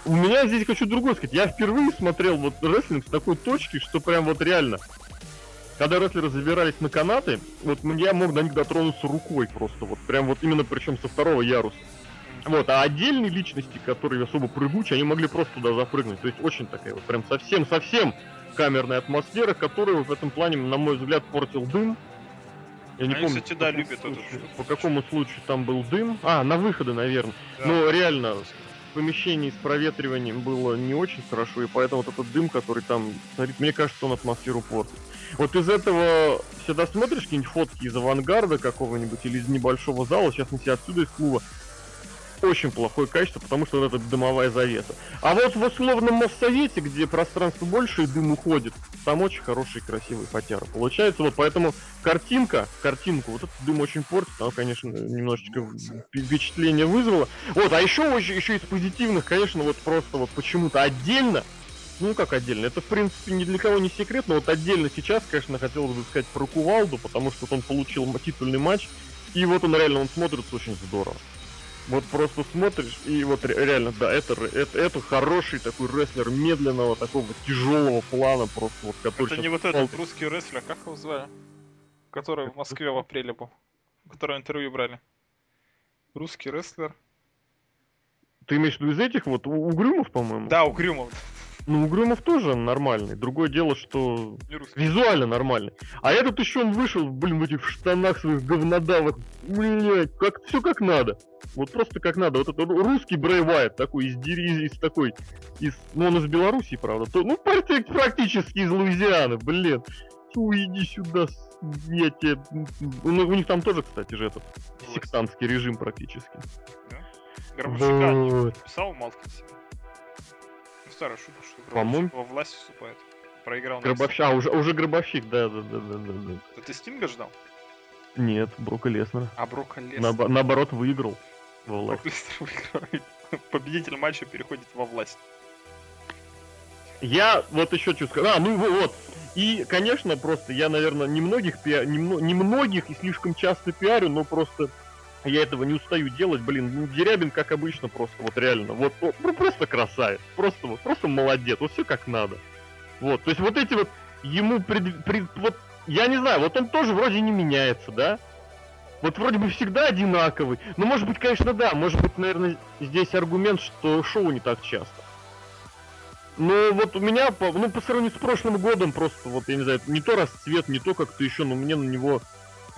У меня здесь хочу другое сказать. Я впервые смотрел вот рестлинг с такой точки, что прям вот реально. Когда рестлеры забирались на канаты, вот я мог до них дотронуться рукой просто. Вот прям вот именно причем со второго яруса. Вот, а отдельные личности, которые особо прыгучие, они могли просто туда запрыгнуть. То есть очень такая вот прям совсем-совсем камерная атмосфера, которую в этом плане, на мой взгляд, портил дым. Я не Они, помню, кстати, да, любят случаю, это. По какому случаю там был дым? А, на выходы, наверное. Да. Но реально, помещении с проветриванием было не очень хорошо, и поэтому вот этот дым, который там царит, мне кажется, он атмосферу портит. Вот из этого всегда смотришь какие-нибудь фотки из авангарда какого-нибудь или из небольшого зала, сейчас на себя отсюда из клуба, очень плохое качество, потому что эта дымовая завеса. А вот в условном Моссовете, где пространство больше и дым уходит, там очень хороший красивый фатяра получается. Вот поэтому картинка, картинку, вот этот дым очень портит, она, конечно, немножечко впечатление вызвало. Вот, а еще, еще из позитивных, конечно, вот просто вот почему-то отдельно ну как отдельно, это в принципе ни для кого не секрет, но вот отдельно сейчас, конечно, хотелось бы сказать про Кувалду, потому что вот он получил титульный матч, и вот он реально, он смотрится очень здорово. Вот просто смотришь, и вот реально, да, это, это, это хороший такой рестлер медленного, такого тяжелого плана, просто вот который... Это не вот этот русский рестлер, как его звали? Который в Москве в апреле был. Который интервью брали. Русский рестлер. Ты имеешь в виду из этих вот Угрюмов, по-моему? Да, Угрюмов. Ну, Угрюмов тоже нормальный. Другое дело, что визуально нормальный. А этот еще он вышел, блин, в этих штанах своих говнодавах. Блять, как все как надо. Вот просто как надо. Вот это ру- русский Брэй Уайт, такой из, дери- из такой, из, ну он из Белоруссии, правда. То, ну, практи- практически из Луизианы, блин. Фу, иди сюда, я тебе... Ну, у них там тоже, кстати же, этот сектантский режим практически. Гробовщика Вот. писал Малкин себе. Старая шутка, что Гробовщик во власть вступает. Проиграл на Гробовщик, а, уже, уже Гробовщик, да, да, да, да, да, да. Ты Стинга ждал? Нет, Брока Леснера. А Брока Леснер. Наобо- наоборот, выиграл во власть. Брок Леснер выигрывает. Победитель матча переходит во власть. Я вот еще что сказать. А, ну во- вот. И, конечно, просто я, наверное, немногих, пиа... немно- немногих и слишком часто пиарю, но просто я этого не устаю делать. Блин, ну, Дерябин, как обычно, просто вот реально. Вот, ну, просто красавец. Просто вот, просто молодец. Вот все как надо. Вот, то есть вот эти вот ему пред... пред- вот, я не знаю, вот он тоже вроде не меняется, да? Вот вроде бы всегда одинаковый. Ну, может быть, конечно, да. Может быть, наверное, здесь аргумент, что шоу не так часто. Ну, вот у меня, ну, по сравнению с прошлым годом, просто, вот, я не знаю, не то расцвет, не то как-то еще, но мне на него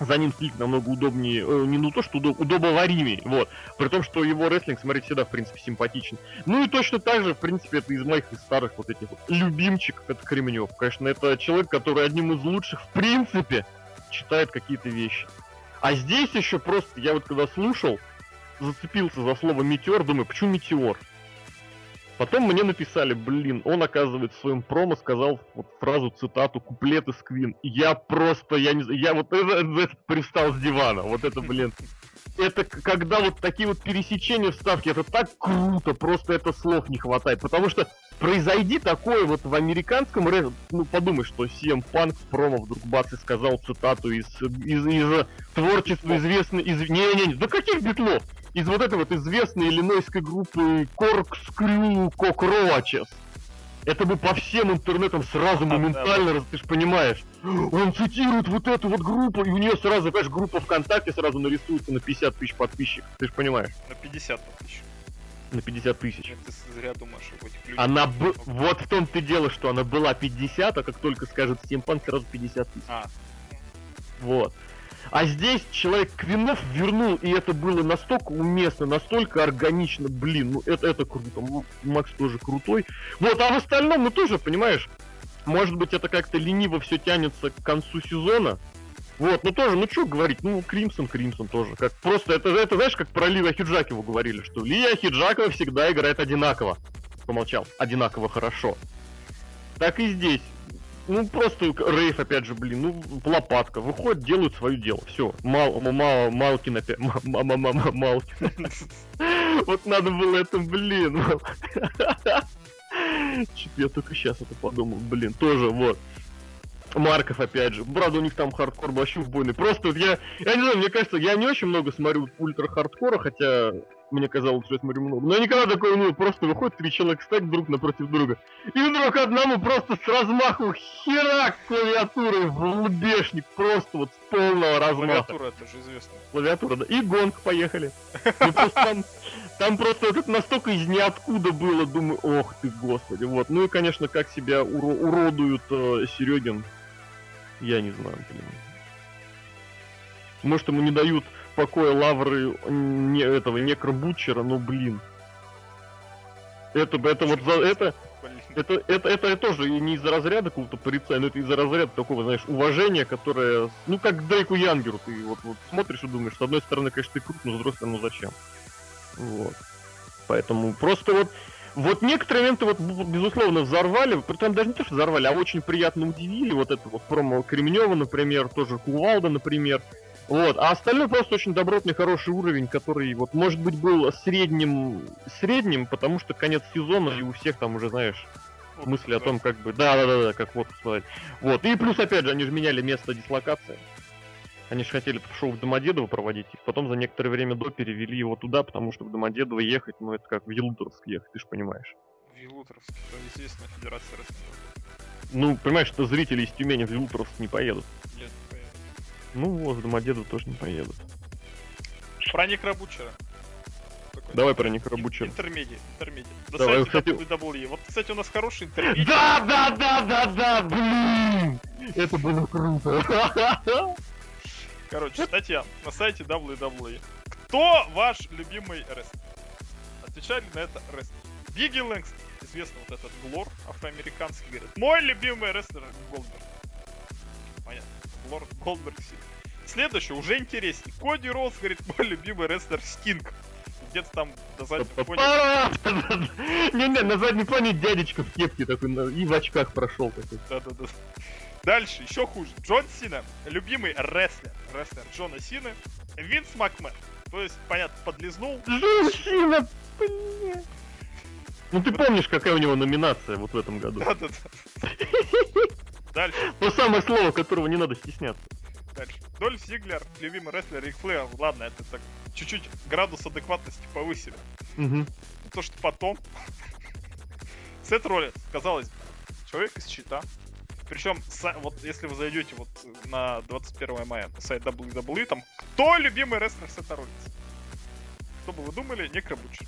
за ним следить намного удобнее, э, не ну то, что удоб, удобоваримее, вот. При том, что его рестлинг смотреть всегда, в принципе, симпатичен. Ну и точно так же, в принципе, это из моих из старых вот этих вот любимчиков, это Кремнев. Конечно, это человек, который одним из лучших, в принципе, читает какие-то вещи. А здесь еще просто, я вот когда слушал, зацепился за слово метеор, думаю, почему метеор? Потом мне написали, блин, он, оказывается, в своем промо сказал вот фразу, цитату, куплет из Квин. Я просто, я не я вот это, это пристал с дивана. Вот это, блин. Это когда вот такие вот пересечения вставки, это так круто, просто это слов не хватает. Потому что произойди такое вот в американском рэп, ну подумай, что CM Punk в промо вдруг бац и сказал цитату из, из, из творчества известной, из... Не-не-не, да каких битлов? Из вот этой вот известной иллинойской группы Corkscrew Cockroaches. Это бы по всем интернетам сразу моментально, раз- ты же понимаешь. Он цитирует вот эту вот группу, и у нее сразу, понимаешь, группа ВКонтакте сразу нарисуется на 50 тысяч подписчиков. Ты же понимаешь, На 50 тысяч. на 50 тысяч. Ты зря думаешь об этих людях. Она б... Вот в том-то дело, что она была 50, а как только скажет Steampunk, сразу 50 тысяч. А, Вот. А здесь человек Квинов вернул, и это было настолько уместно, настолько органично, блин, ну это, это круто. Макс тоже крутой. Вот, а в остальном, ну тоже, понимаешь, может быть это как-то лениво все тянется к концу сезона. Вот, ну тоже, ну что говорить, ну Кримсон, Кримсон тоже. Как просто, это, это знаешь, как про Лия Хиджакова говорили, что Лия Хиджакова всегда играет одинаково. Помолчал, одинаково хорошо. Так и здесь. Ну, просто рейв, опять же, блин, ну, лопатка. Выходят, делают свое дело. Все. Мал, мал, Малкин опять. ма- ма- ма- ма- Малкин. Вот надо было это, блин. Я только сейчас это подумал. Блин, тоже вот. Марков, опять же. Правда, у них там хардкор вообще убойный. Просто вот я, я не знаю, мне кажется, я не очень много смотрю ультра-хардкора, хотя мне казалось, что я смотрю много. Но я никогда такое не Просто выходит три человека стать друг напротив друга. И вдруг одному просто с размаху херак клавиатурой в лбешник. Просто вот с полного размаха. клавиатура, это же известно. Клавиатура, да. И гонг поехали. Там, просто это настолько из ниоткуда было, думаю, ох ты, господи. Вот. Ну и, конечно, как себя уро- уродуют э, Серегин, я не знаю, блин. Может, ему не дают покоя лавры не, этого некробучера, но, блин. Это, это вот за это, Блин. это, это, это тоже не из-за разряда какого-то порицания, но это из-за разряда такого, знаешь, уважения, которое, ну, как Дрейку Янгеру, ты вот, вот смотришь и думаешь, с одной стороны, конечно, ты крут, но с другой стороны, ну зачем? Вот. Поэтому просто вот, вот некоторые моменты вот, безусловно, взорвали, притом даже не то, что взорвали, а очень приятно удивили, вот это вот промо Кремнева, например, тоже Кувалда, например, вот, а остальное просто очень добротный, хороший уровень, который, вот, может быть, был средним, средним, потому что конец сезона, и у всех там уже, знаешь, Вот, мысли о да. том, как бы, да, да, да, да, как вот смотреть. Вот. И плюс, опять же, они же меняли место дислокации. Они же хотели шоу в Домодедово проводить, и потом за некоторое время до перевели его туда, потому что в Домодедово ехать, ну, это как в Елуторовск ехать, ты же понимаешь. Вилутровск, это известная федерация рестлинга. Ну, понимаешь, что зрители из Тюмени в Елуторовск не поедут. Ну, вот, в Домодедово тоже не поедут. Про Некробучера. Такой Давай про Некро Бучера. Интермедиа, интермедиа. На Давай, кстати- WWE. Вот, кстати, у нас хороший интермедиа. Да, да, да, да, да, блин! Это было круто. Короче, статья на сайте WWE. Кто ваш любимый рестлер? Отвечали на это рестлер. Бигги Лэнгстон, известный вот этот Глор афроамериканский, говорит, мой любимый рестлер Голдберг. Голдберг сильный. Следующий, уже интереснее. Коди Роуз, говорит, мой любимый рестлер Стинг. Где-то там на заднем фоне. Не-не, на заднем плане дядечка в кепке такой и в очках прошел такой. Да-да-да. Дальше, еще хуже. Джон Сина, любимый рестлер. Рестлер Джона Сина. Винс Макмен. То есть, понятно, подлизнул. Женщина, бля. Ну ты помнишь, какая у него номинация вот в этом году? Да-да-да. Дальше, То самое слово, которого не надо стесняться. дальше. Дольф Зиглер, любимый рестлер Рик Флэр. Ладно, это так чуть-чуть градус адекватности повысили. Мгм. То, что потом... Сет Роллинс, казалось бы, человек из щита. Причем, вот если вы зайдете вот на 21 мая на сайт WWE, там кто любимый рестлер Сета Роллинса? Что бы вы думали? Некробучер.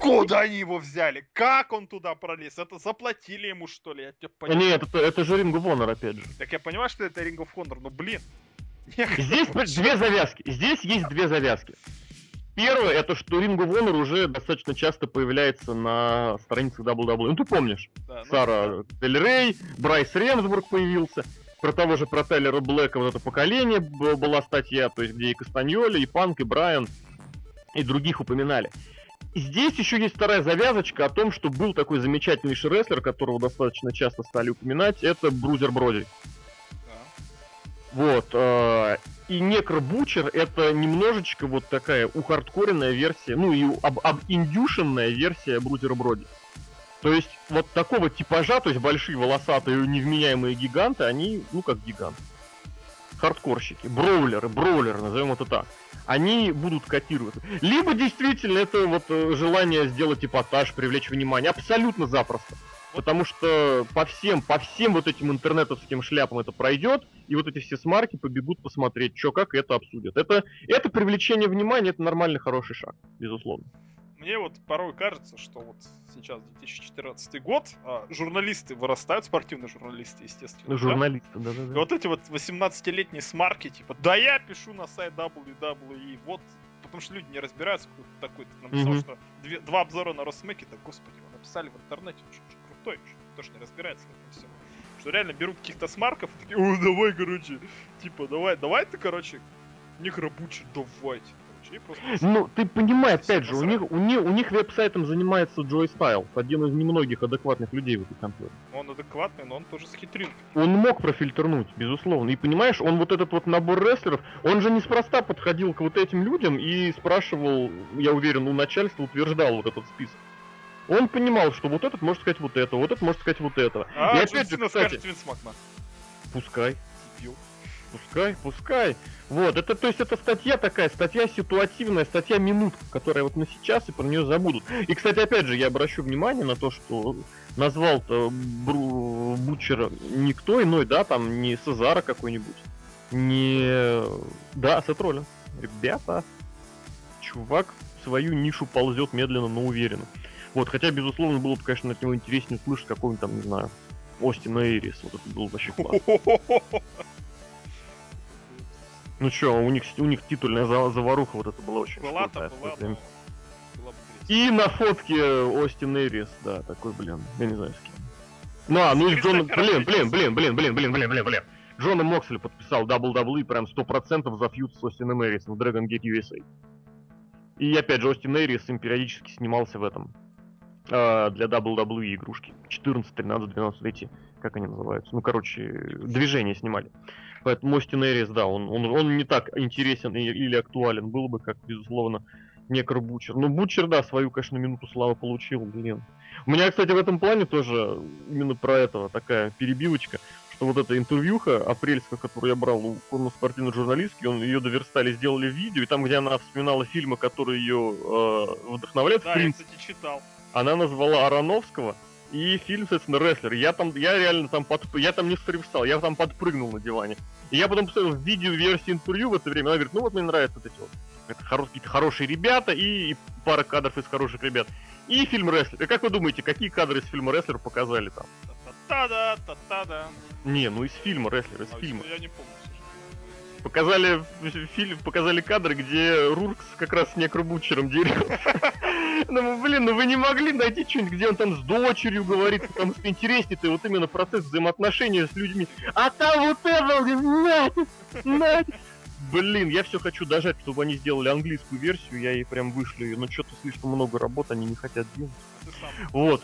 Куда они его взяли? Как он туда пролез? Это заплатили ему, что ли? Я тебя понимаю. нет, это, это же Ring of Honor, опять же. Так я понимаю, что это Ring of Honor, но блин. Здесь две завязки. Здесь есть две завязки. Первое, это что Ring of Honor уже достаточно часто появляется на страницах WWE. Ну, ты помнишь. Да, ну, Сара Дель Рей, Брайс Ремсбург появился. Про того же, про Тайлера Блэка вот это поколение была статья, то есть где и Кастаньоли, и Панк, и Брайан, и других упоминали. Здесь еще есть вторая завязочка о том, что был такой замечательнейший рестлер, которого достаточно часто стали упоминать, это Брузер Броди. да. Вот. э, И Некро Бучер это немножечко вот такая ухардкоренная версия, ну и об, обиндюшенная версия Брузера Броди. То есть вот такого типажа, то есть большие волосатые невменяемые гиганты, они, ну как гиганты. Хардкорщики, броулеры, броулеры, назовем это так. Они будут котироваться. Либо действительно это вот э, желание сделать эпатаж, привлечь внимание. Абсолютно запросто. Потому что по всем, по всем вот этим интернетовским шляпам это пройдет, и вот эти все смарки побегут посмотреть, что как это обсудят. Это, это привлечение внимания, это нормальный хороший шаг, безусловно. Мне вот порой кажется, что вот сейчас 2014 год, а журналисты вырастают, спортивные журналисты, естественно. Ну, да? журналисты, И да-да-да. вот эти вот 18-летние смарки, типа, да я пишу на сайт WWE, вот, потому что люди не разбираются, кто ты такой. Ты написал, Мгм. что две- два обзора на Росмеке, так, господи, вы написали в интернете, что, же крутой, кто ж не разбирается в этом всем. Что реально берут каких-то смарков и такие, ой, давай, короче, типа, давай, давай ты, короче, некробучи, давайте. Ну, ты понимай, опять же, у них, у них, у них веб-сайтом занимается Джой Стайл, один из немногих адекватных людей в этой конторе. Он адекватный, но он тоже схитрил. Он мог профильтрнуть, безусловно. И понимаешь, он вот этот вот набор рестлеров, он же неспроста подходил к вот этим людям и спрашивал, я уверен, у начальства утверждал вот этот список. Он понимал, что вот этот может сказать вот это, вот этот может сказать вот это. А, и опять же, кстати, скажет Винс Макмен. пускай, Дебил. Пускай, пускай. Вот, это, то есть, это статья такая, статья ситуативная, статья минутка, которая вот на сейчас и про нее забудут. И, кстати, опять же, я обращу внимание на то, что назвал-то Бру- Бутчера никто иной, да, там не Сезара какой-нибудь, не... Да, Сет. Ребята, чувак в свою нишу ползет медленно, но уверенно. Вот, хотя, безусловно, было бы, конечно, от него интереснее услышать какого-нибудь там, не знаю, Остина Эрис. Вот это было вообще классно. Ну чё, у них, у них титульная за- заваруха вот это была очень Была крутая была, была бы интереснее. И на фотке Остин Эрис, да, такой, блин, я не знаю с кем. Ну, а, ну и Джон... Блин, блин, блин, блин, блин, блин, блин, блин, блин. Джона Моксли подписал WWE прям 100% за фьюд с Остином Эрисом в Dragon Gate USA. И опять же, Остин Эрис им периодически снимался в этом. Э, для WWE игрушки. 14, 13, 12 эти, как они называются? Ну, короче, движения снимали. Поэтому Остин Эрис, да, он, он, он не так интересен или актуален был бы, как, безусловно, Некро Бучер. Ну, Бучер, да, свою, конечно, минуту славы получил, блин. У меня, кстати, в этом плане тоже именно про этого такая перебивочка, что вот эта интервьюха апрельская, которую я брал у конно-спортивной журналистки, он ее доверстали, сделали видео, и там, где она вспоминала фильмы, которые ее э, вдохновляют, в Да, я, принципе, кстати, читал. Она назвала Ароновского и фильм, соответственно, «Рестлер». Я там, я реально там под, я там не встал, я там подпрыгнул на диване. И я потом посмотрел в видео версии интервью в это время, она говорит, ну вот мне нравятся вот эти вот это хоро- какие-то хорошие ребята и, и пара кадров из хороших ребят. И фильм «Рестлер». И как вы думаете, какие кадры из фильма «Рестлер» показали там? Та-да, та-та-да. Не, ну из фильма «Рестлер», из А, фильма. Я не помню. Показали фи- фильм, показали кадры, где Руркс как раз с некробучером дерется. Ну, блин, ну вы не могли найти что-нибудь, где он там с дочерью говорит, потому что интереснее-то вот именно процесс взаимоотношения с людьми. А там вот это. Блин, я все хочу дожать, чтобы они сделали английскую версию, я ей прям вышлю ее, но что-то слишком много работ они не хотят делать. Ты. Вот.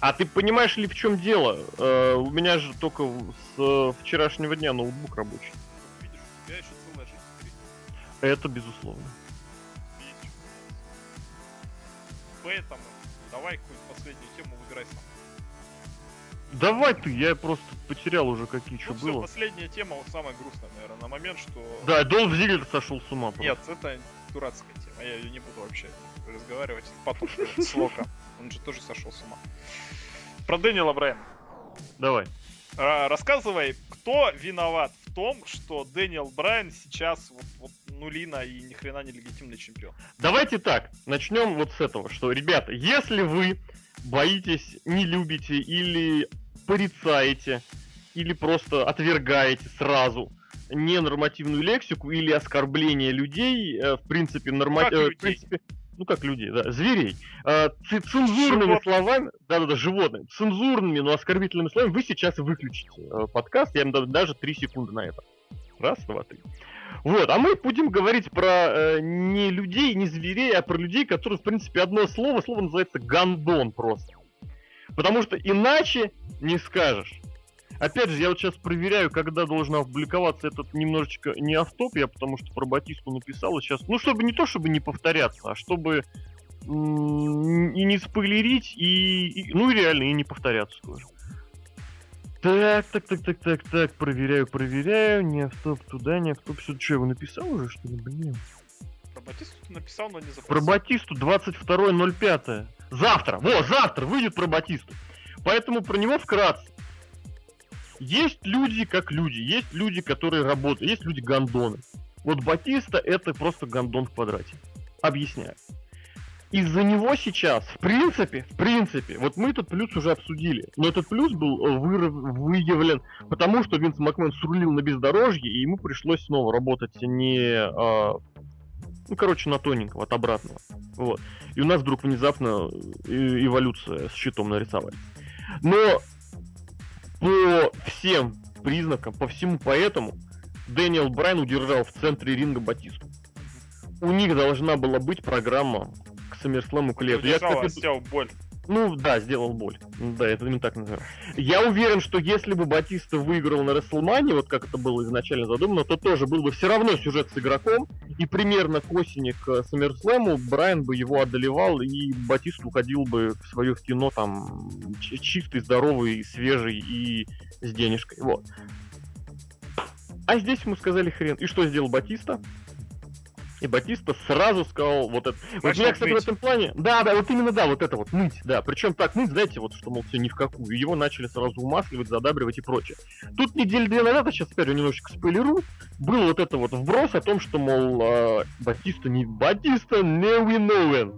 А ты понимаешь ли, в чем дело? Э, у меня же только с э, вчерашнего дня ноутбук рабочий. Это безусловно. Поэтому давай какую-нибудь последнюю тему выбирай сам. Давай ты, я просто потерял уже какие что Ну всё, было. последняя тема, самая грустная, наверное, на момент, что... Да, Долф Зиглер сошел с ума. просто. Нет, это дурацкая тема, я ее не буду вообще разговаривать. Потом с Лока. Он же тоже сошел с ума. Про Дэниела Брайана. Давай. Ра- Рассказывай, кто виноват в том, что Дэниел Брайан сейчас вот, вот нулина и ни хрена не легитимный чемпион. Давайте так, начнем вот с этого, что, ребята, если вы боитесь, не любите или порицаете, или просто отвергаете сразу ненормативную лексику или оскорбление людей, э, в принципе, норма... Как э, ну как людей, да, зверей, ц- цензурными Животных. словами, да-да-да, животных, цензурными, но оскорбительными словами вы сейчас выключите подкаст, я им дам даже 3 секунды на это. Раз, два, три. Вот, а мы будем говорить про э, не людей, не зверей, а про людей, которые, в принципе, одно слово, слово называется гандон просто. Потому что иначе не скажешь. Опять же, я вот сейчас проверяю, когда должен опубликоваться этот немножечко не автоп, я потому что про Батисту написал сейчас. Ну, чтобы не то, чтобы не повторяться, а чтобы и не спойлерить, и, и- ну и реально, и не повторяться тоже. Так, так, так, так, так, так, проверяю, проверяю, не автоп туда, не автоп сюда. Что, я его написал уже, что ли, блин? Про Батисту ты написал, но не запросил. Про Батисту 22.05. Завтра! Во, завтра выйдет про Батисту. Поэтому про него вкратце. Есть люди как люди, есть люди, которые работают, есть люди гандоны. Вот Батиста это просто гандон в квадрате. Объясняю. Из-за него сейчас, в принципе, в принципе, вот мы этот плюс уже обсудили, но этот плюс был э, выров- выявлен потому, что Винс Макмен срулил на бездорожье, и ему пришлось снова работать не а, ну, короче, на тоненького, от обратного. Вот. И у нас вдруг внезапно э, эволюция с щитом нарисовали. Но по всем признакам, по всему поэтому, Дэниел Брайан удержал в центре ринга Батисту. У них должна была быть программа к Саммерслэму к лету. Я, Удержал, кстати, а сделал боль. ну да, сделал боль. Да, это именно так называем. Я уверен, что если бы Батиста выиграл на Расселмане, вот как это было изначально задумано, то тоже был бы все равно сюжет с игроком, и примерно к осени к Саммерслэму Брайан бы его одолевал, и Батист уходил бы в свое кино там чистый, здоровый, свежий и с денежкой. Вот. А здесь ему сказали хрен. И что сделал Батиста? И Батиста сразу сказал вот это. Вот Начал меня, кстати, в ныть. этом плане... Да, да, вот именно, да, вот это вот, ныть, да. Причем так ныть, знаете, вот что, мол, все ни в какую. Его начали сразу умасливать, задабривать и прочее. Тут недели две назад, а сейчас опять же немножечко спойлеру, был вот это вот вброс о том, что, мол, э, Батиста не... Батиста не виновен.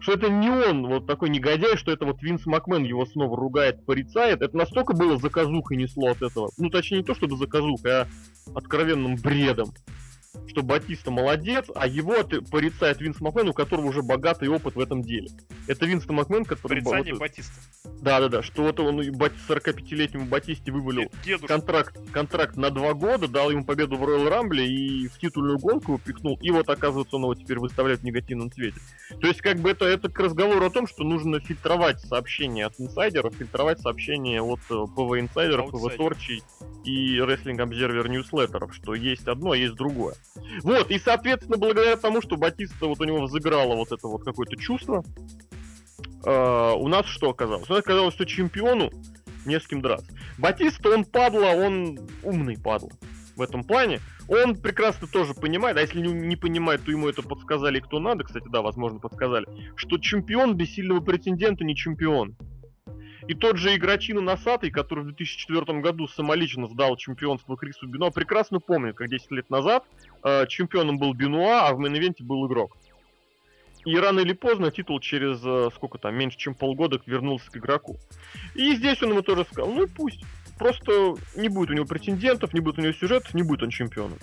Что это не он, вот такой негодяй, что это вот Винс Макмен его снова ругает, порицает. Это настолько было заказухой несло от этого. Ну, точнее, не то, чтобы заказухой, а откровенным бредом что Батиста молодец, а его порицает Винс Макмен, у которого уже богатый опыт в этом деле. Это Винс Макмен, который... Порицание вот- Батиста. Да-да-да, что вот он и бат- 45-летнему Батисте вывалил Дедушка. контракт, контракт на два года, дал ему победу в Royal Rumble и в титульную гонку его пихнул, и вот оказывается он его теперь выставляет в негативном цвете. То есть как бы это, это к разговору о том, что нужно фильтровать сообщения от инсайдеров, фильтровать сообщения от э, PW Insider -ов, PW Torch -ей и Wrestling Observer Newsletter -ов, что есть одно, а есть другое. Вот, и соответственно, благодаря тому, что Батиста вот у него взыграло вот это вот какое-то чувство, э, у нас что оказалось? У нас оказалось, что чемпиону не с кем драться. Батиста, он падла, он умный падла в этом плане. Он прекрасно тоже понимает, а если не, не понимает, то ему это подсказали кто надо, кстати, да, возможно, подсказали, что чемпион без сильного претендента не чемпион. И тот же игрочина Носатый, который в 2004 году самолично сдал чемпионство Крису Бенуа, прекрасно помнит, как 10 лет назад э, чемпионом был Бенуа, а в main event -е был игрок. И рано или поздно титул через, э, сколько там, меньше чем полгода вернулся к игроку. И здесь он ему тоже сказал, ну пусть. Просто не будет у него претендентов, не будет у него сюжетов, не будет он чемпионом.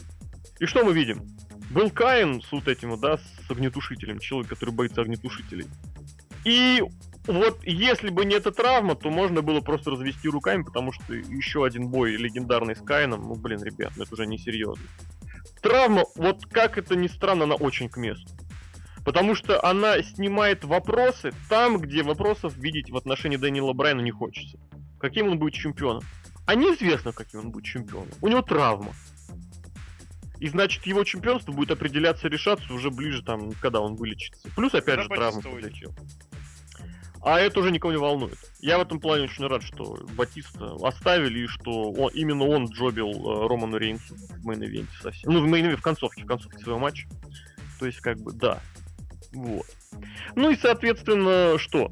И что мы видим? Был Каин с вот этим, да, с огнетушителем, человек, который боится огнетушителей. И вот если бы не эта травма, то можно было просто развести руками, потому что еще один бой легендарный с Каином, ну блин, ребят, ну это уже не серьезно. Травма, вот как это ни странно, она очень к месту. Потому что она снимает вопросы там, где вопросов видеть в отношении Дэниела Брайана не хочется. Каким он будет чемпионом? А неизвестно, каким он будет чемпионом. У него травма. И значит, его чемпионство будет определяться, решаться уже ближе, там, когда он вылечится. Плюс, опять же, травма подлечил. А это уже никого не волнует. Я в этом плане очень рад, что Батиста оставили, и что он, именно он job -ил э, Роману Рейнсу в main event -е совсем. Ну, в main в концовке, в концовке своего матча. То есть, как бы, да. Вот. Ну и, соответственно, что?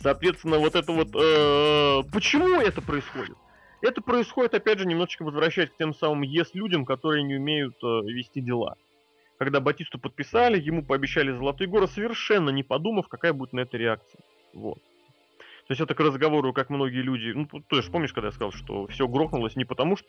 Соответственно, вот это вот... Э, почему это происходит? Это происходит, опять же, немножечко возвращаясь к тем самым ЕС-людям, которые не умеют э, вести дела когда Батисту подписали, ему пообещали Золотые горы, совершенно не подумав, какая будет на это реакция. Вот. То есть это к разговору, как многие люди... Ну, ты же помнишь, когда я сказал, что все грохнулось не потому, что